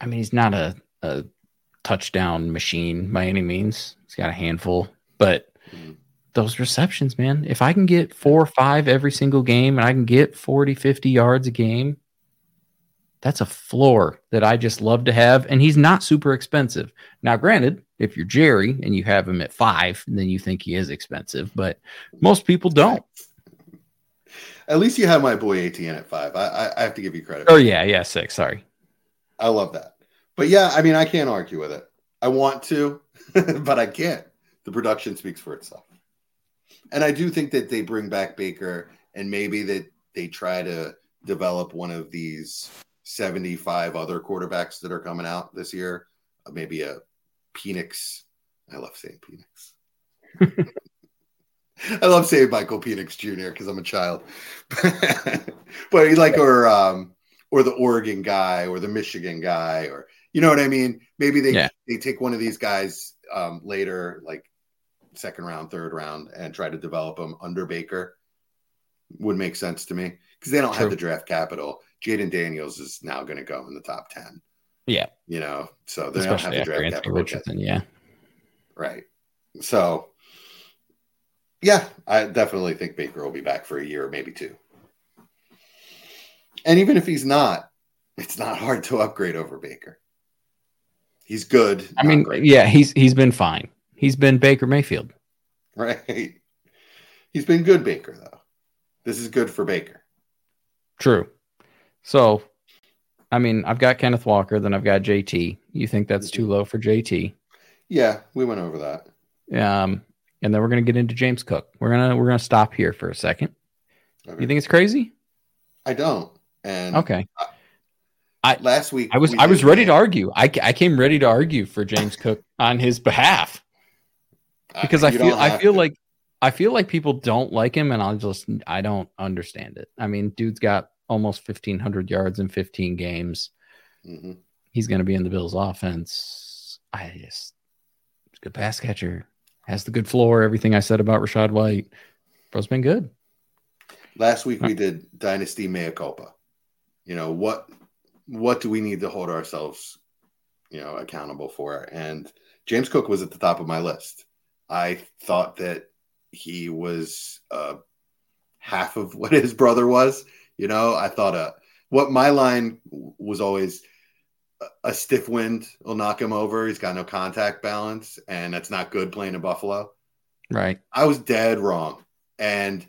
I mean, he's not a, a touchdown machine by any means. He's got a handful, but Mhm. Those receptions, man, if I can get four or five every single game and I can get 40, 50 yards a game, that's a floor that I just love to have. And he's not super expensive. Now, granted, if you're Jerry and you have him at five, then you think he is expensive, but most people don't. At least you have my boy Etienne at five. I, I, I have to give you credit. Oh, yeah, yeah, six. Sorry. I love that. But yeah, I mean, I can't argue with it. I want to, but I can't. The production speaks for itself. And I do think that they bring back Baker and maybe that they try to develop one of these 75 other quarterbacks that are coming out this year. Uh, maybe a Penix. I love saying Penix. I love saying Michael Penix Jr. because I'm a child. but like or um or the Oregon guy or the Michigan guy or you know what I mean? Maybe they Yeah. they take one of these guys um later, like second round, third round, and try to develop them under Baker. Would make sense to me because they don't True. have the draft capital. Jayden Daniels is now going to go in the top ten. Yeah. You know, so they don't have the draft Anthony capital. Richardson. Yeah. Right. So, yeah, I definitely think Baker will be back for a year or maybe two. And even if he's not, it's not hard to upgrade over Baker. He's good. I mean, great, yeah, he's he's been fine. He's been Baker Mayfield. right. He's been good, Baker, though. This is good for Baker. True. So, I mean, I've got Kenneth Walker, then I've got JT. You think that's too low for JT? Yeah, we went over that. Um, and then we're gonna get into James Cook. We're gonna we're gonna stop here for a second. Okay. You think it's crazy? I don't. And Okay. last week I was we I was ready to argue. I, I came ready to argue for James Cook on his behalf because I you feel I feel to. like I feel like people don't like him, and I'll just I don't understand it. I mean, dude's got almost fifteen hundred yards in fifteen games. Mhm. He's going to be in the Bills' offense. I just he's a good pass catcher, has the good floor. Everything I said about Rachaad White, bro's been good. Last week we did Dynasty Mea Culpa. You know what? What do we need to hold ourselves, you know, accountable for? And James Cook was at the top of my list. I thought that he was uh, half of what his brother was. You know, I thought uh, what my line was always a- a stiff wind will knock him over. He's got no contact balance, and that's not good playing in Buffalo. Right. I was dead wrong. And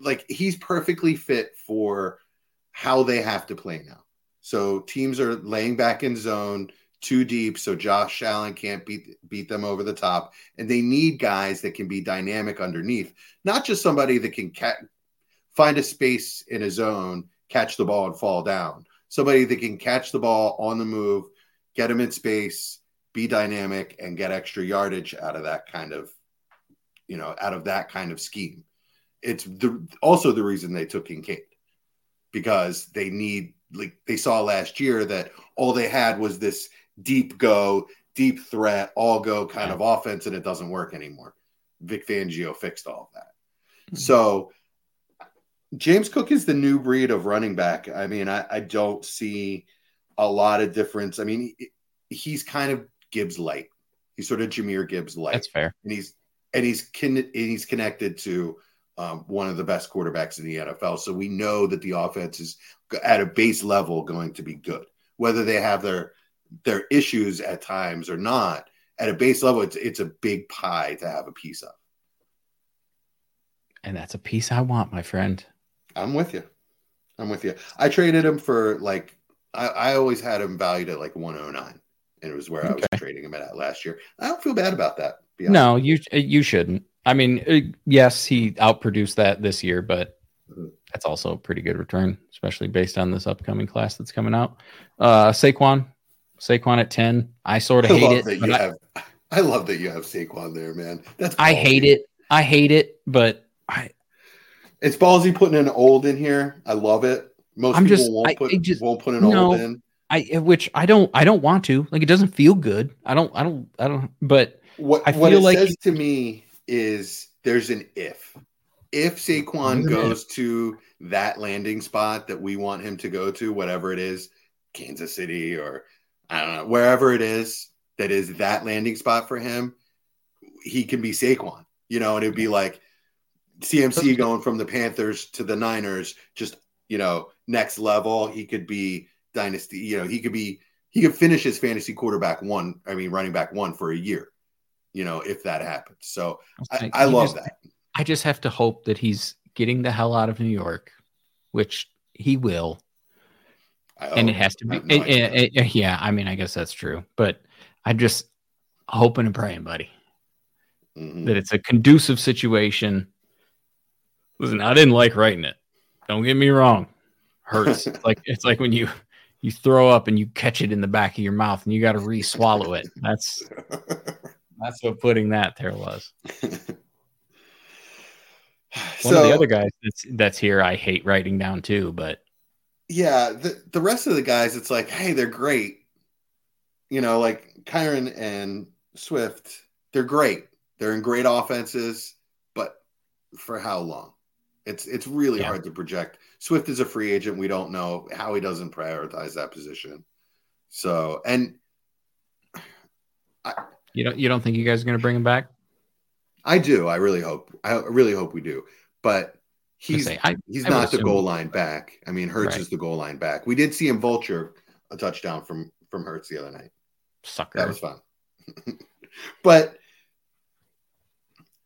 like he's perfectly fit for how they have to play now. So teams are laying back in zone too deep, so Josh Allen can't beat beat them over the top, and they need guys that can be dynamic underneath, not just somebody that can ca- find a space in a zone, catch the ball, and fall down. Somebody that can catch the ball on the move, get them in space, be dynamic, and get extra yardage out of that kind of you know, out of that kind of scheme. It's the also the reason they took Kincaid because they need like they saw last year that all they had was this deep go, deep threat, all go kind of offense, and it doesn't work anymore. Vic Fangio fixed all of that. So James Cook is the new breed of running back. I mean, I, I don't see a lot of difference. I mean, he- he's kind of Gibbs light. He's sort of Jahmyr Gibbs light That's fair. and he's and he's con- and he's connected to um, one of the best quarterbacks in the NFL. So we know that the offense is at a base level going to be good, whether they have their their issues at times or not. At a base level, it's it's a big pie to have a piece of. And that's a piece I want, my friend. I'm with you. I'm with you. I traded him for like I, I always had him valued at like 109, and it was where okay. I was trading him at last year. I don't feel bad about that. No, you you shouldn't. I mean, uh, yes, he outproduced that this year, but mm-hmm. that's also a pretty good return, especially based on this upcoming class that's coming out. Uh, Saquon, Saquon at 10. I sort of hate it. I, have, I love that you have Saquon there, man. That's I hate it. I hate it, but I it's ballsy putting an old in here. I love it. Most I'm people just, won't put just, won't put an no, old in. I which I don't I don't want to. Like it doesn't feel good. I don't I don't I don't but what I what feel it like says to me is there's an if. If Saquon goes to that landing spot that we want him to go to, whatever it is, Kansas City or I don't know, wherever it is that is that landing spot for him, he can be Saquon, you know, and it'd be like CMC going from the Panthers to the Niners, just, you know, next level. He could be dynasty, you know, he could be, he could finish his fantasy quarterback one, I mean, running back one for a year, you know, if that happens. So I, I love just, that. I just have to hope that he's getting the hell out of New York, which he will and it has to be. No it, it, yeah, I mean, I guess that's true, but I'm just hoping and praying, buddy, mm-hmm. that it's a conducive situation. Listen, I didn't like writing it. Don't get me wrong. Hurts. it's like it's like when you you throw up and you catch it in the back of your mouth and you got to re-swallow it. That's that's what putting that there was. One so, of the other guys that's that's here, I hate writing down too, but yeah, the the rest of the guys, it's like, hey, they're great. You know, like Kyren and Swift, they're great. They're in great offenses, but for how long? It's it's really yeah. hard to project. Swift is a free agent. We don't know how he doesn't prioritize that position. So, and I, you don't you don't think you guys are going to bring him back? I do. I really hope. I really hope we do. But he's say, I, he's I not the goal line back. I mean, Hurts right. is the goal line back. We did see him vulture a touchdown from from Hurts the other night. Sucker. That was fun. but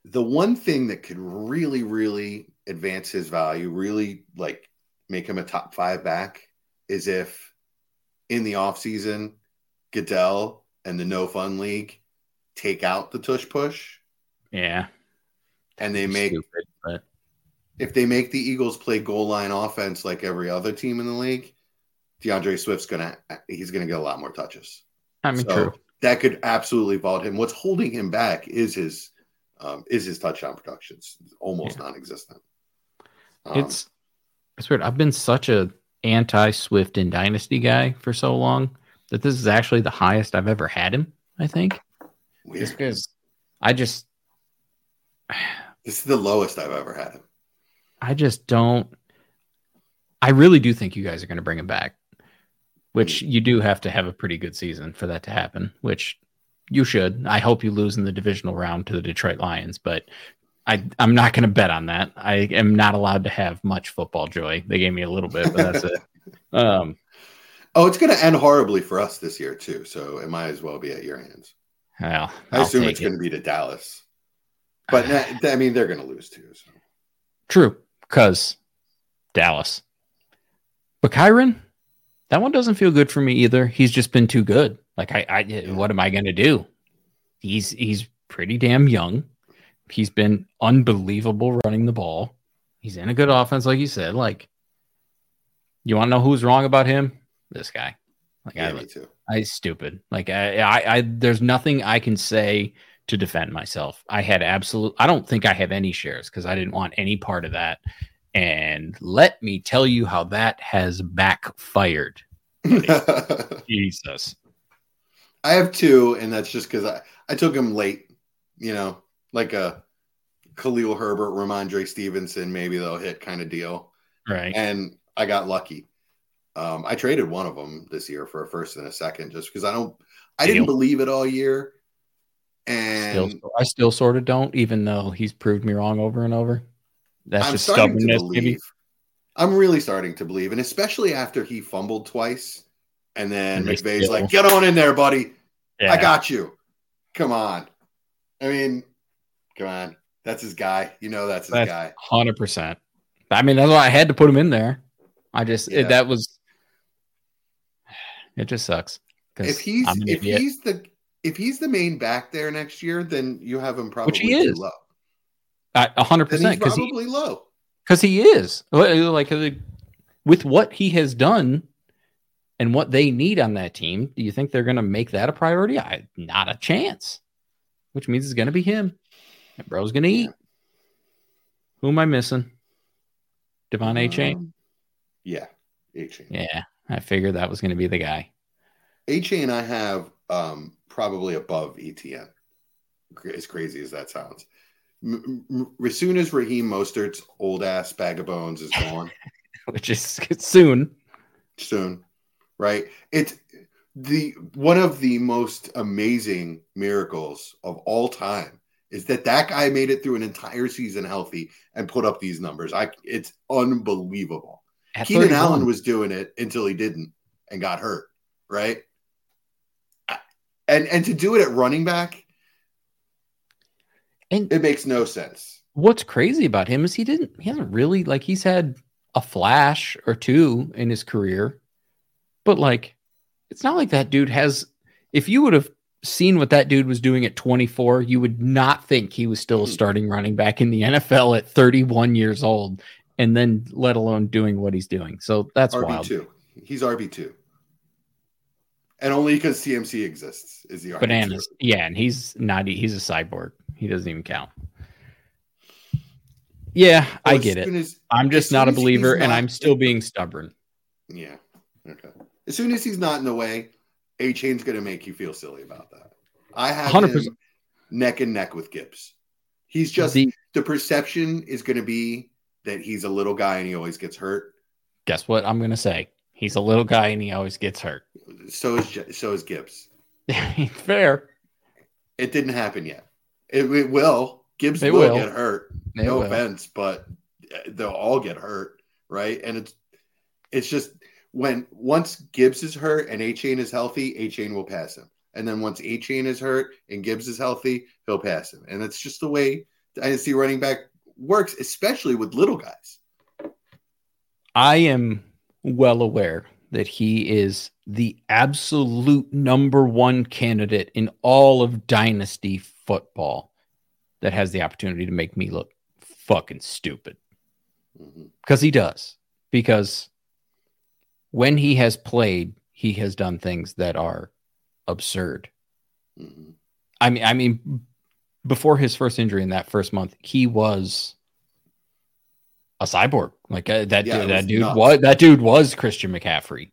the one thing that could really, really advance his value, really like make him a top five back, is if in the offseason, Goodell and the no fun league take out the tush push. Yeah. And they make stupid, but if they make the Eagles play goal line offense like every other team in the league, DeAndre Swift's gonna he's gonna get a lot more touches. I mean, so true. That could absolutely vault him. What's holding him back is his um, is his touchdown productions almost yeah. non-existent. Um, it's it's weird. I've been such a anti Swift and Dynasty guy for so long that this is actually the highest I've ever had him. I think. Weird. Just because I just this is the lowest I've ever had him. I just don't. I really do think you guys are going to bring him back, which you do have to have a pretty good season for that to happen, which you should. I hope you lose in the divisional round to the Detroit Lions, but I, I'm not going to bet on that. I am not allowed to have much football joy. They gave me a little bit, but that's it. Um, oh, it's going to end horribly for us this year too, so it might as well be at your hands. Well, I I'll assume it's it. going to be to Dallas, but I mean they're going to lose too. So. True because Dallas. But Kyren, that one doesn't feel good for me either. He's just been too good. Like I, I what am I going to do? He's he's pretty damn young. He's been unbelievable running the ball. He's in a good offense, like you said. Like, you want to know who's wrong about him? This guy. Like yeah, I, me too. I stupid. Like I, I, I, there's nothing I can say to defend myself. I had absolute I don't think I have any shares because I didn't want any part of that. And let me tell you how that has backfired. Jesus. I have two, and that's just because I, I took him late, you know, like a Khalil Herbert, Rhamondre Stevenson, maybe they'll hit kind of deal. Right. And I got lucky. Um, I traded one of them this year for a first and a second just because I don't I didn't believe it all year. And still, I still sort of don't, even though he's proved me wrong over and over. That's I'm just stubbornness, maybe. I'm really starting to believe, and especially after he fumbled twice, and then and McVay's still... like, "Get on in there, buddy. Yeah. I got you. Come on." I mean, come on. That's his guy. You know, that's his that's guy. Hundred percent. I mean, that's why I had to put him in there. I just Yeah. it, that was it just sucks. If he's if idiot. he's the if he's the main back there next year, then you have him probably he too is. low. A hundred percent, because he probably low. because he is like uh, with what he has done and what they need on that team. Do you think they're going to make that a priority? I not a chance. Which means it's going to be him. And bro's going to eat. Who am I missing? De'Von Achane. Um, Yeah, Achane. Yeah, I figured that was going to be the guy. Achane I have um probably above Etienne. As crazy as that sounds. M- m- as soon as Raheem Mostert's old ass bag of bones is gone, Which is soon. soon, right? It's the one of the most amazing miracles of all time is that that guy made it through an entire season healthy and put up these numbers. I it's unbelievable. At Keenan 31. Allen was doing it until he didn't and got hurt, right? And and to do it at running back, And it makes no sense. what's crazy about him is he didn't he hasn't really like he's had a flash or two in his career but like it's not like that dude has if you would have seen what that dude was doing at 24 you would not think he was still a Mhm. starting running back in the NFL at 31 years old and then let alone doing what he's doing so that's RB wild two. He's RB two. And only because CMC exists is the RB2. bananas yeah and he's not he's a cyborg he doesn't even count yeah i get it as- i'm just not a believer and i'm still being stubborn Yeah. Okay. As soon as he's not in the way, Achane's going to make you feel silly about that. I have 100%. him neck and neck with Gibbs. He's just the, The- perception is going to be that he's a little guy and he always gets hurt. guess what I'm gonna say? He's a little guy and he always gets hurt. So is so is Gibbs. Fair. It didn't happen yet. It, it will. Gibbs will, will. get hurt. It no will. offense, but they'll all get hurt, right? And it's it's just when once Gibbs is hurt and Achane is healthy, Achane will pass him. And then once Achane is hurt and Gibbs is healthy, he'll pass him. And that's just the way dynasty running back works, especially with little guys. I am well aware that he is the absolute number one candidate in all of dynasty football that has the opportunity to make me look fucking stupid. Because he does. Because when he has played, he has done things that are absurd. Mhm. I mean, I mean, before his first injury in that first month, he was a cyborg. Like uh, that, Yeah, dude, that was dude nuts. was that dude was Christian McCaffrey.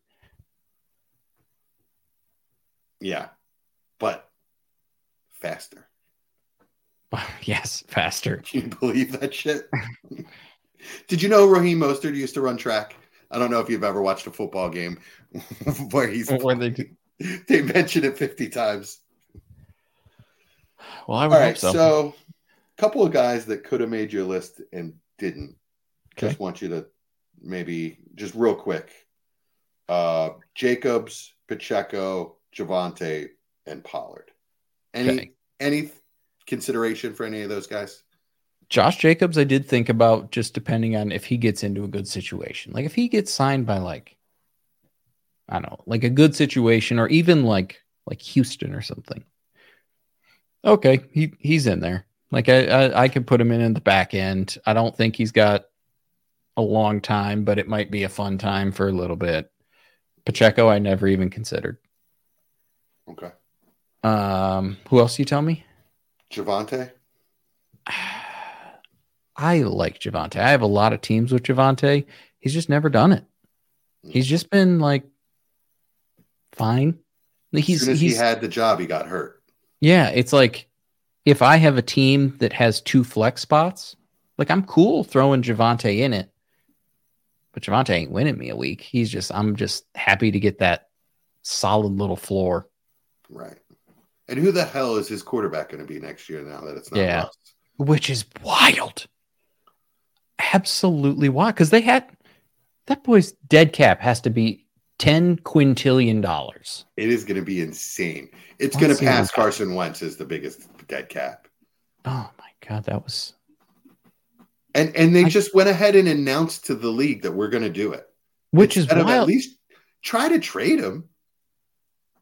Yeah. But faster. yes, faster. Can you believe that shit? Did you know Raheem Mostert used to run track? I don't know if you've ever watched a football game where he's Where they they mention it 50 times. Well, I would All hope right, so. so a couple of guys that could have made your list and didn't. Okay. Just want you to maybe just real quick. Uh Jacobs, Pacheco, Javonte, and Pollard. Any Okay. any consideration for any of those guys? Josh Jacobs, I did think about just depending on if he gets into a good situation. Like if he gets signed by like, I don't know, like a good situation or even like like Houston or something. Okay, he he's in there. Like I I, I could put him in in the back end. I don't think he's got a long time, but it might be a fun time for a little bit. Pacheco, I never even considered. Okay. Um, who else you tell me? Javonte? I like Javonte. I have a lot of teams with Javonte. He's just never done it. He's just been like fine. He's soon as he's he had the job, he got hurt. yeah. It's like if I have a team that has two flex spots, like I'm cool throwing Javonte in it, but Javonte ain't winning me a week. He's just I'm just happy to get that solid little floor. Right. And who the hell is his quarterback going to be next year now that it's not Yeah. Which is wild. Absolutely wild. Because they had that boy's dead cap has to be 10 quintillion dollars. It is going to be insane. It's going to pass Carson Wentz as the biggest dead cap. Oh my god, that was And and they I- just went ahead and announced to the league that we're going to do it. which is wild. At least try to trade him.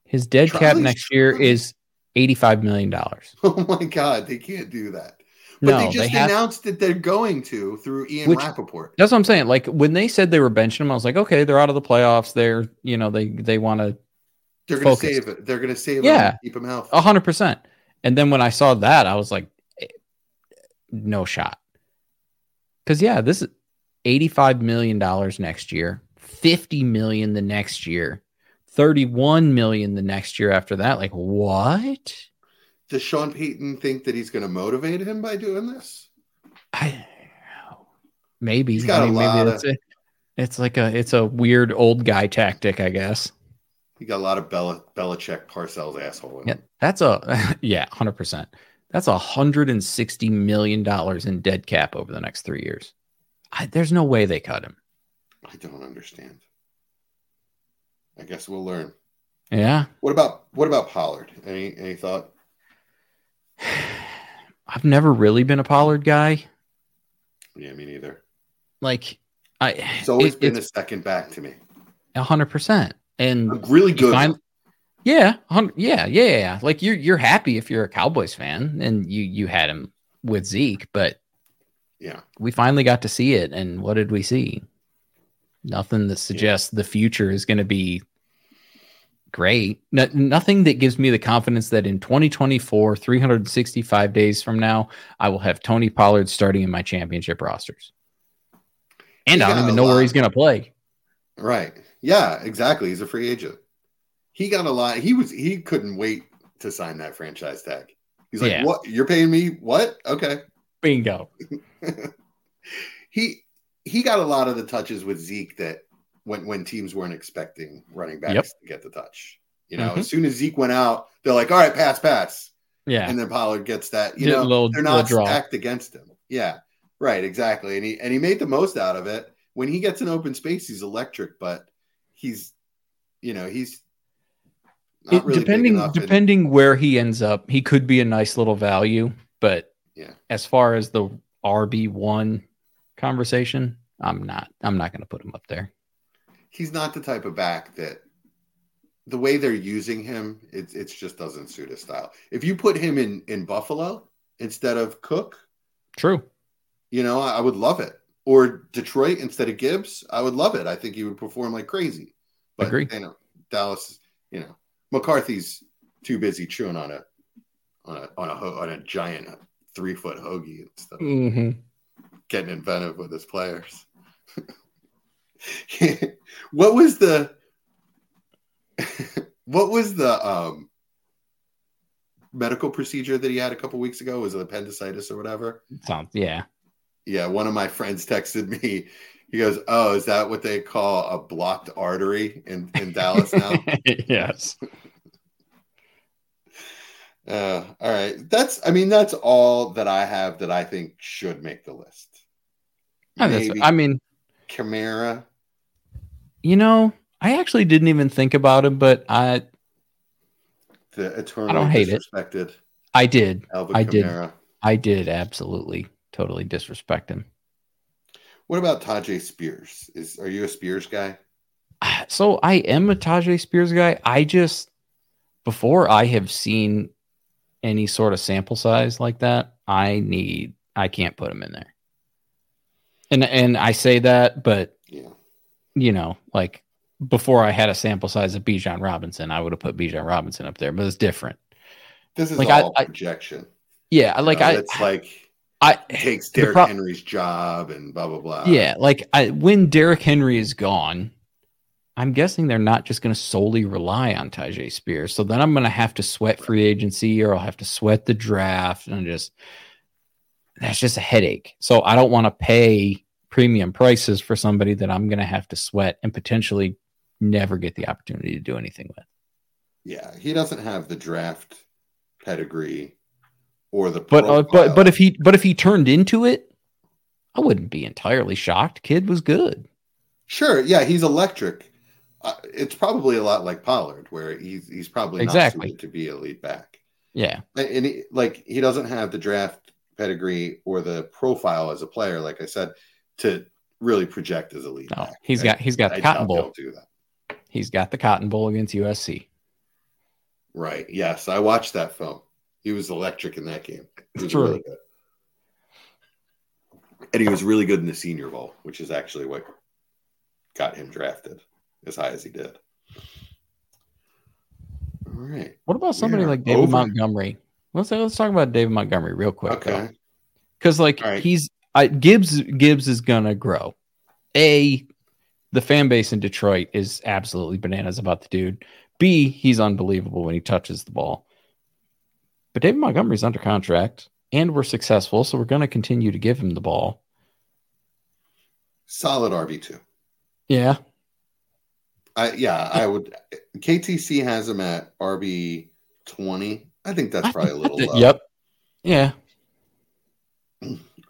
His dead try cap next year is eighty-five million dollars. Oh my god, they can't do that. But no, they just they announced that they're going to through Ian which, Rapoport. That's what I'm saying. Like when they said they were benching him, I was like, okay, they're out of the playoffs. They're you know they they want to. They're going to save it. They're going to save yeah, him keep him healthy. hundred percent. And then when I saw that, I was like, eh, no shot. Because yeah, this is eighty-five million dollars next year, fifty million the next year, thirty-one million the next year after that. Like what? Does Sean Payton think that he's going to motivate him by doing this? I maybe. He's got I mean, a lot maybe of, it's, like a it's a weird old guy tactic, I guess. He got a lot of Bella Belichick Parcells asshole. yeah, that's a yeah, hundred percent. That's a hundred and sixty million dollars in dead cap over the next three years. I, there's no way they cut him. I don't understand. I guess we'll learn. Yeah. What about what about Pollard? Any any thought? I've never really been a Pollard guy. Yeah, me neither. Like I it's always it, been a second back to me. hundred percent. And I'm really good. Yeah, yeah, yeah, yeah. Like you're you're happy if you're a Cowboys fan and you you had him with Zeke, but yeah, we finally got to see it. And what did we see? Nothing that suggests yeah. the future is going to be great. No, nothing that gives me the confidence that in 2024, 365 days from now, I will have Tony Pollard starting in my championship rosters. And I don't even know lot. where he's going to play. Right. Yeah, exactly. He's a free agent. He got a lot. He was he couldn't wait to sign that franchise tag. He's like, yeah. "What? You're paying me what? Okay." Bingo. he he got a lot of the touches with Zeke that when when teams weren't expecting running backs yep. to get the touch. You know, mm-hmm. as soon as Zeke went out, they're like, "All right, pass, pass." Yeah, and then Pollard gets that. You know, little, they're not stacked against him. Yeah, right, exactly. And he and he made the most out of it. When he gets an open space, he's electric. But he's, you know, he's it, really depending depending and, where he ends up. He could be a nice little value, but yeah, as far as the RB one conversation, I'm not. I'm not going to put him up there he's not the type of back that the way they're using him, it it just doesn't suit his style. If you put him in in Buffalo instead of Cook, true, you know I, I would love it. Or Detroit instead of Gibbs, I would love it. I think he would perform like crazy. But Agree. you know, Dallas, you know, McCarthy's too busy chewing on a on a on a on a giant three foot hoagie and stuff, mm-hmm. getting inventive with his players. what was the what was the um medical procedure that he had a couple weeks ago? Was it appendicitis or whatever? Yeah. Yeah, one of my friends texted me. He goes, "Oh, is that what they call a blocked artery in in Dallas now?" yes. Uh, all right. That's I mean, that's all that I have that I think should make the list. Maybe I mean Kamara. You know, I actually didn't even think about him, but I the eternal I don't hate disrespected it. I did. Alvin I Kamara. did. I did absolutely totally disrespect him. What about Tyjae Spears? Is are you a Spears guy? So I am a Tyjae Spears guy. I just before I have seen any sort of sample size like that, I need I can't put him in there. And and I say that, but yeah you know, like before I had a sample size of Bijan Robinson, I would have put Bijan Robinson up there, but it's different. This is like all I, projection. I, yeah, like you know, I, it's like I takes Derrick pro- Henry's job and blah blah blah. Yeah, like I, when Derrick Henry is gone, I'm guessing they're not just going to solely rely on Tyjae Spears. So then I'm going to have to sweat free agency, or I'll have to sweat the draft, and just that's just a headache. So I don't want to pay premium prices for somebody that I'm going to have to sweat and potentially never get the opportunity to do anything with. Yeah, he doesn't have the draft pedigree or the but uh, but but if he but if he turned into it, I wouldn't be entirely shocked. Kid was good. Sure, yeah, he's electric. Uh, it's probably a lot like Pollard, where he's he's probably exactly to be a lead back. Yeah, and he, like he doesn't have the draft pedigree or the profile as a player. Like I said, to really project as a lead. No, back. he's got he's got the I Cotton Bowl. do that. He's got the Cotton Bowl against USC. Right. Yes, I watched that film. He was electric in that game. He True. really good. And he was really good in the Senior Bowl, which is actually what got him drafted as high as he did. All right. What about somebody Yeah, like David over. Montgomery? Let's let's talk about David Montgomery real quick. Okay. Because like right. he's I, Gibbs Gibbs is gonna grow. A the fan base in Detroit is absolutely bananas about the dude. B he's unbelievable when he touches the ball. But David Montgomery's under contract and we're successful, so we're gonna continue to give him the ball. Solid RB2. Yeah. I yeah, I would KTC has him at RB 20. I think that's probably a little low. Yep. Yeah.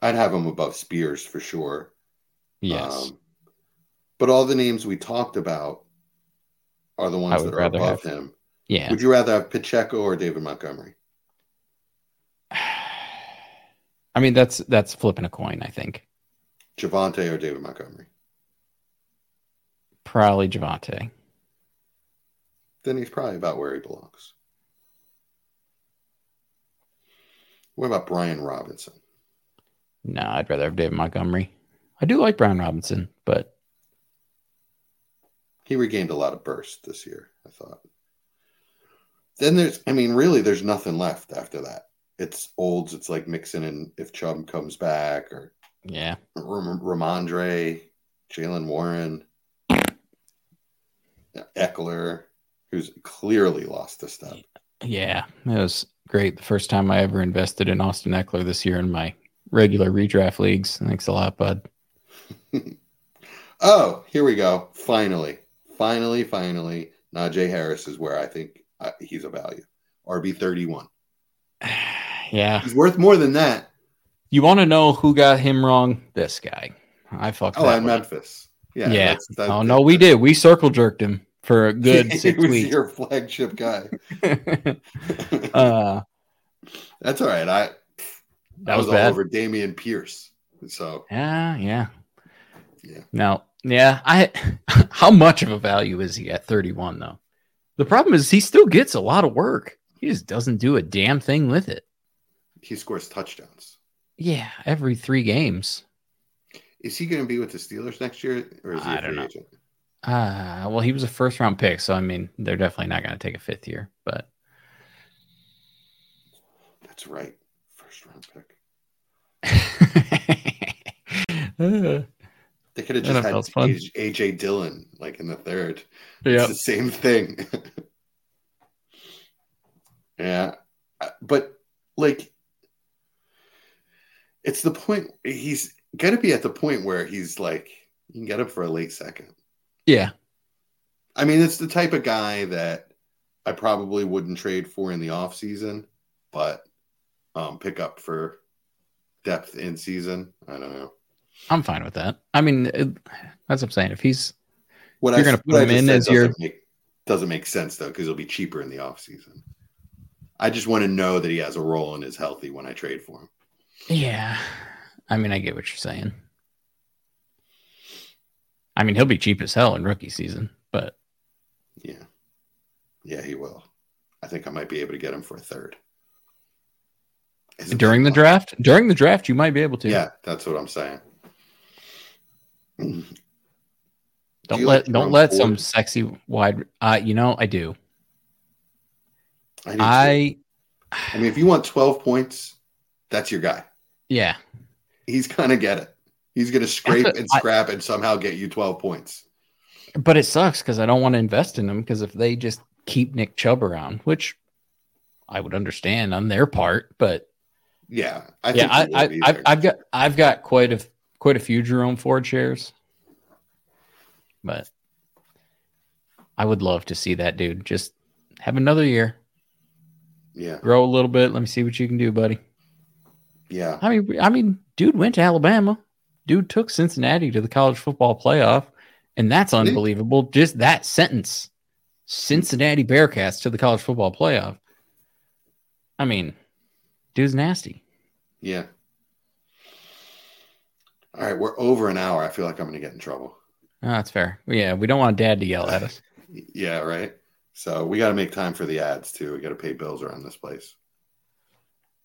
I'd have him above Spears for sure. Yes. Um, but all the names we talked about are the ones that are above have- him. yeah. Would you rather have Pacheco or David Montgomery? I mean that's that's flipping a coin, I think. Javonte or David Montgomery? Probably Javonte. Then he's probably about where he belongs. What about Brian Robinson? No, I'd rather have David Montgomery. I do like Brian Robinson, but He regained a lot of burst this year, I thought. Then there's, I mean, really, there's nothing left after that. It's olds. It's like Mixon and if Chubb comes back or yeah. Rhamondre, Jaylen Warren, Ekeler, who's clearly lost a step. Yeah, it was great. The first time I ever invested in Austin Ekeler this year in my regular redraft leagues. Thanks a lot, bud. Oh, here we go. Finally, finally, finally. Najee Harris is where I think uh, he's a value. RB thirty one. yeah. He's worth more than that. You want to know who got him wrong? This guy. I fucked Oh, one. Memphis. Yeah. Yeah. that's- that- oh no, we did. We circle jerked him for a good he six was weeks. your flagship guy. uh, That's all right. I that was, was all over Dameon Pierce. So Yeah, yeah. Yeah. No, yeah. I how much of a value is he at 31 though? The problem is he still gets a lot of work. He just doesn't do a damn thing with it. he scores touchdowns. Yeah, every three games. Is he going to be with the Steelers next year, or is he I a don't free know. Uh well, he was a first round pick, so I mean, they're definitely not going to take a fifth year, but That's right. First round pick. Uh, They could have just NFL's had. AJ, Dillon like in the third. yeah. It's the same thing. yeah. Uh, But like it's the point he's gonna be at the point where he's like you can get him for a late second. Yeah. I mean, it's the type of guy that I probably wouldn't trade for in the off season, but um pick up for depth in season. I don't know. I'm fine with that. I mean, it, that's what I'm saying. If he's What You're gonna put him in as your- doesn't make, doesn't make sense though because it'll be cheaper in the off season. I just want to know that he has a role and is healthy when I trade for him. Yeah. I mean, I get what you're saying. I mean, he'll be cheap as hell in rookie season, but Yeah, yeah, he will. I think I might be able to get him for a third. Isn't during the that- draft, during the draft, you might be able to. Yeah, that's what I'm saying. Do Don't you let like don't let Ford? some sexy wide. Uh, you know, I do. I, do. I I mean, if you want 12 points, that's your guy. yeah. He's gonna get it. He's gonna scrape That's a- and I- scrap and somehow get you 12 points. But it sucks because I don't want to invest in them because if they just keep Nick Chubb around, which I would understand on their part, but Yeah, I think yeah, I, I, I. I've got I've got quite a quite a few Jerome Ford shares, but I would love to see that dude just have another year, yeah, grow a little bit. Let me see what you can do, buddy. yeah. I mean, I mean, dude went to Alabama. Dude took Cincinnati to the college football playoff, and that's unbelievable. Just that sentence, Cincinnati Bearcats to the college football playoff. I mean, dude's nasty. Yeah. All All right, we're over an hour. I feel like I'm going to get in trouble. Oh, that's fair. Yeah, we don't want dad to yell at us. yeah, right. So we got to make time for the ads too. We got to pay bills around this place.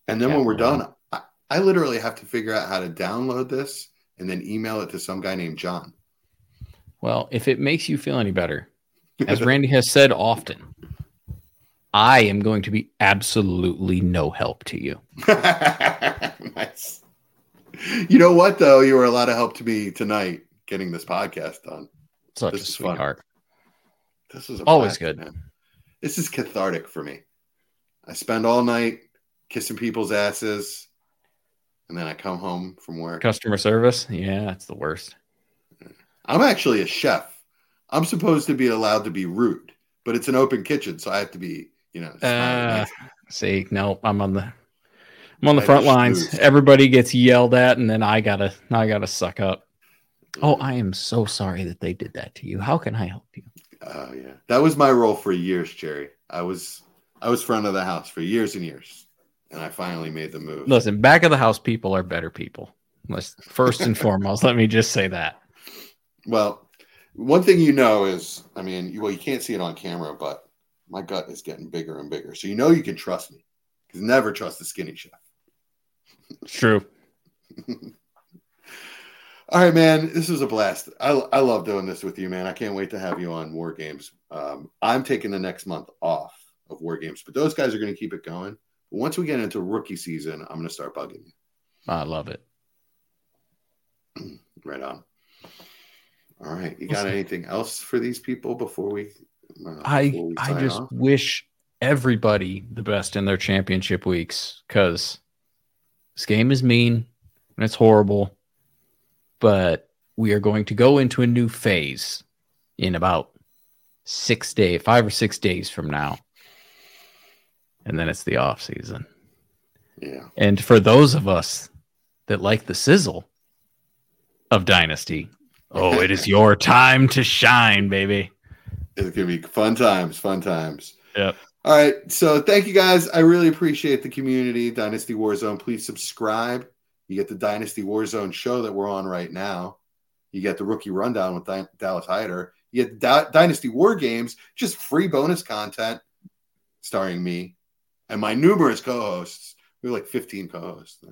And then yeah, when we're done, I, I literally have to figure out how to download this and then email it to some guy named John. Well, if it makes you feel any better, as Randy has said often, I am going to be absolutely no help to you. nice. You know what, though? You were a lot of help to me tonight getting this podcast done. Such this a sweetheart. Fun. This is always blast, good. Man. This is cathartic for me. I spend all night kissing people's asses, and then I come home from work. Customer service, yeah, it's the worst. I'm actually a chef. I'm supposed to be allowed to be rude, but it's an open kitchen, so I have to be, you know. Uh, see, no, I'm on the, I'm on the I front lines. Everybody gets yelled at, and then I gotta, I gotta suck up. Oh, I am so sorry that they did that to you. How can I help you? Oh yeah, that was my role for years, Jerry. I was, I was front of the house for years and years, and I finally made the move. Listen, back of the house people are better people. Let's first and foremost, let me just say that. Well, one thing you know is, I mean, well, you can't see it on camera, but my gut is getting bigger and bigger. So you know you can trust me because never trust the skinny chef. true. All right, man. This was a blast. I, I love doing this with you, man. I can't wait to have you on War Games. Um, I'm taking the next month off of War Games, but those guys are going to keep it going. Once we get into rookie season, I'm going to start bugging you. I love it. right on. All right. You got anything else for these people before we? Uh, I we I just off? wish everybody the best in their championship weeks because this game is mean and it's horrible, but we are going to go into a new phase in about six days, five or six days from now, and then it's the off season. Yeah. And for those of us that like the sizzle of Dynasty, Oh, it is your time to shine, baby. It's gonna be fun times, fun times. Yep. All right. So thank you guys. I really appreciate the community. Dynasty Warzone. Please subscribe. You get the Dynasty Warzone show that we're on right now. You get the rookie rundown with Di- Dallas Hyder. You get D- Dynasty War Games, just free bonus content starring me and my numerous co-hosts. We have like 15 co-hosts.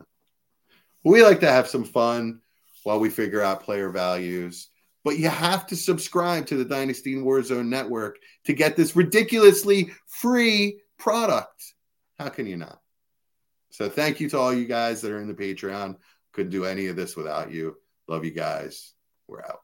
We like to have some fun while we figure out player values. But you have to subscribe to the Dynasty Warzone network to get this ridiculously free product. How can you not? So thank you to all you guys that are in the Patreon. Couldn't do any of this without you. Love you guys. We're out.